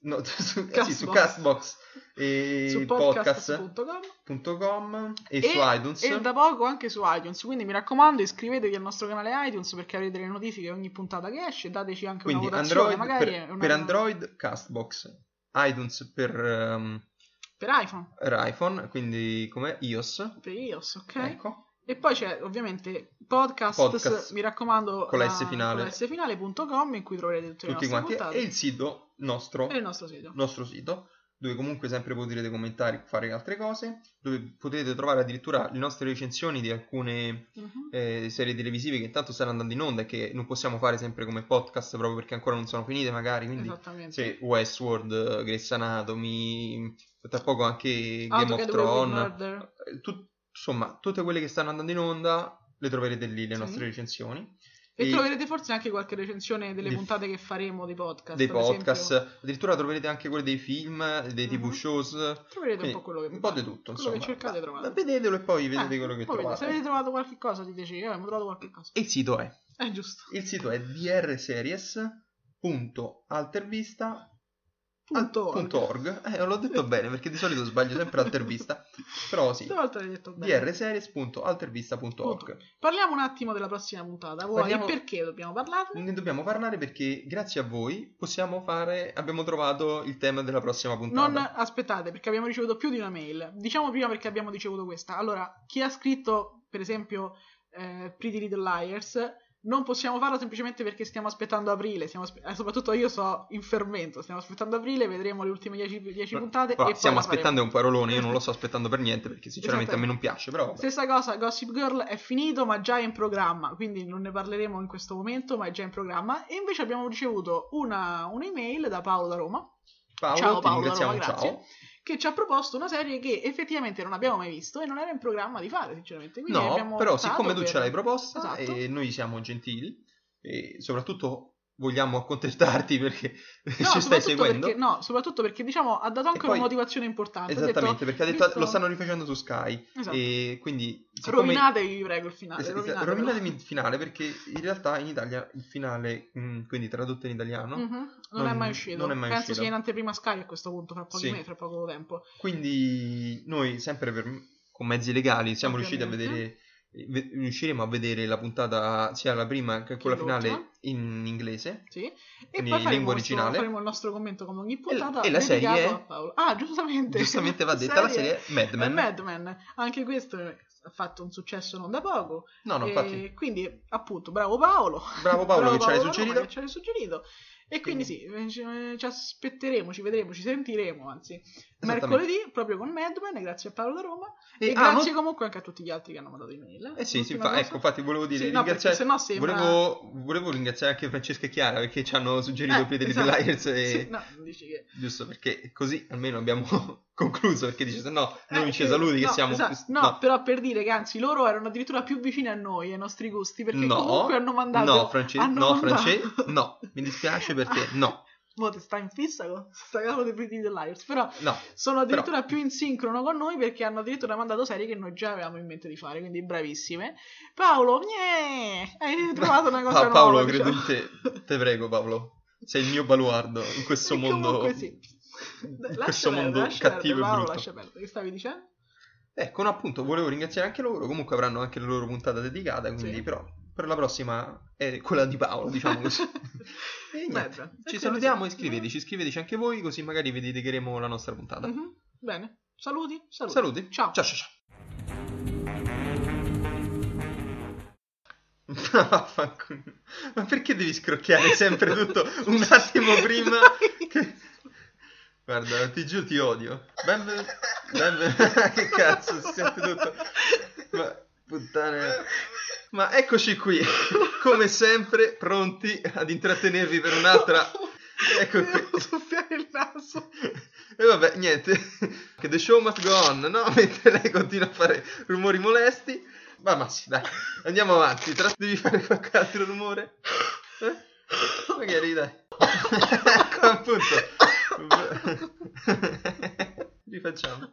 no, su, eh sì, su Castbox. Castbox e su podcast.com podcast.com e, su iTunes. e da poco anche su iTunes. Quindi mi raccomando, iscrivetevi al nostro canale iTunes perché avrete le notifiche ogni puntata che esce. Dateci anche Quindi una votazione, Android, magari per, una- per Android Castbox, iTunes per, ehm, per iPhone, per iPhone, quindi come iOS. per iOS, ok? Ecco. E poi c'è ovviamente podcast, Podcast. mi raccomando, Con la S finale. con la S finale.com in cui troverete tutte le Tutti nostre quanti. E il sito nostro, e il nostro sito. nostro sito, dove comunque sempre potrete commentare, fare altre cose, dove potete trovare addirittura le nostre recensioni di alcune Mhm. eh, serie televisive che intanto stanno andando in onda e che non possiamo fare sempre come podcast proprio perché ancora non sono finite magari, quindi Esattamente. sì, Westworld, eh, Grey's Anatomy, tra poco anche Game to of Thrones, eh, tut- insomma tutte quelle che stanno andando in onda le troverete lì le Sì. nostre recensioni E E- troverete forse anche qualche recensione delle puntate che faremo di podcast. dei per esempio. podcast, addirittura troverete anche quelle dei film, dei tv Mhm. shows, Troverete quindi un po' quello che un po' di tutto, Quello insomma. che cercate trovate. vedetelo e poi vedete Eh, quello che vedete, Se trovate. avete trovato qualche cosa dite sì, abbiamo trovato qualche cosa. E il sito è È giusto. il sito è drseries.altervista Punto. punto org. Eh, l'ho detto bene perché di solito sbaglio sempre altervista. Però sì. Stavolta l'hai detto bene. drseries.altervista.org. Parliamo un attimo della prossima puntata. Vuoi Parliamo- perché dobbiamo parlarne? Ne dobbiamo parlare perché grazie a voi possiamo fare abbiamo trovato il tema della prossima puntata. Non aspettate, perché abbiamo ricevuto più di una mail. Diciamo prima perché abbiamo ricevuto questa. Allora, chi ha scritto, per esempio, eh, Pretty Little Liars, non possiamo farlo semplicemente perché stiamo aspettando aprile. Stiamo aspe- eh, soprattutto io so in fermento. Stiamo aspettando aprile, vedremo le ultime 10 puntate. Però e stiamo aspettando è un parolone, io non lo sto aspettando per niente perché sinceramente a me non piace, però. Stessa cosa, Gossip Girl è finito ma già è in programma, quindi non ne parleremo in questo momento, ma è già in programma. E invece abbiamo ricevuto una, un'email da Paolo da Roma, Paolo, Ciao ti Paolo, ringraziamo, Roma, ciao. Che ci ha proposto una serie che effettivamente non abbiamo mai visto e non era in programma di fare, sinceramente. Quindi No, però siccome tu per- ce l'hai proposta Esatto. e noi siamo gentili e soprattutto vogliamo accontentarti perché No, ci stai seguendo. Perché, no, soprattutto perché diciamo ha dato anche poi- una motivazione importante. Ha detto, Esattamente, perché ha detto visto- lo stanno rifacendo su Sky Esatto. e quindi siccome Rovinatevi, vi prego, il finale. Es- es- rovinatelo. rovinatemi il finale perché in realtà in Italia il finale, mm, quindi tradotto in italiano, Mhm, Non, Non- è mai uscito. non è mai Penso uscito. sia in anteprima Sky a questo punto, fra pochi Sì. mesi, fra poco tempo. quindi noi sempre per- con mezzi legali siamo riusciti a vedere ve- riusciremo a vedere la puntata sia la prima che quella finale in inglese Sì. E Quindi poi in faremo, lingua originale. faremo il nostro commento come ogni puntata. e la dedicato serie è-. Ah, giustamente. giustamente va detta la serie Mad Men Mad Men. Anche questo ha fatto un successo non da poco. no no E infatti quindi, appunto, bravo Paolo. bravo Paolo che ci hai Paolo Roma suggerito che ci hai suggerito. E quindi sì, eh, ci, eh, ci aspetteremo, ci vedremo, ci sentiremo, anzi. Mercoledì, proprio con Mad Men, grazie a Paolo da Roma. E, E- ah, grazie non- comunque anche a tutti gli altri che hanno mandato email. eh sì, sì fa- ecco infatti volevo dire Sì, no, ringraziare sennò sembra... volevo, volevo ringraziare anche Francesca e Chiara perché ci hanno suggerito Eh, Pretty esatto. Little Liars e Sì, no, dici che... giusto perché così almeno abbiamo concluso perché dice se no non Eh, ci saluti che no, siamo esatto, più- no, però per dire che anzi loro erano addirittura più vicini a noi, ai nostri gusti, perché no, comunque hanno mandato... no, France, hanno no, mandato- France, no, mi dispiace perché no, Mo te sta in fissa con sta capo di Pretty Little Liars, però no, sono addirittura più in sincrono con noi perché hanno addirittura mandato serie che noi già avevamo in mente di fare, quindi bravissime. Paolo, gnè, hai trovato una cosa Pa- Paolo, nuova, credo diciamo. in te, te prego Paolo, sei il mio baluardo in questo mondo, sì. in Lascia questo perdere, mondo lascia cattivo perdere, e Paolo, brutto. lascia perdere. Che stavi dicendo? Ecco, no, appunto, volevo ringraziare anche loro, comunque avranno anche la loro puntata dedicata, quindi Sì. però per la prossima è quella di Paolo, diciamo così. e niente, Beh, beh. Ci salutiamo, iscriveteci, iscriveteci anche voi, così magari vi dedicheremo la nostra puntata. Mhm, Bene, saluti, saluti. Saluti. Ciao. Ciao ciao ciao. Ma perché devi scrocchiare sempre tutto un attimo prima? che- Guarda, ti giuro ti odio. Benven... benven- che cazzo, si sente tutto. Ma puttane. Ma eccoci qui, come sempre, pronti ad intrattenervi per un'altra. Ecco qui. Devo soffiare il naso. E vabbè, niente. Che the show must go on, no? Mentre lei continua a fare rumori molesti. Ma, ma sì, dai, andiamo avanti. Tra... Devi fare qualche altro rumore? Eh? Magari, dai. ecco, appunto. Rifacciamo.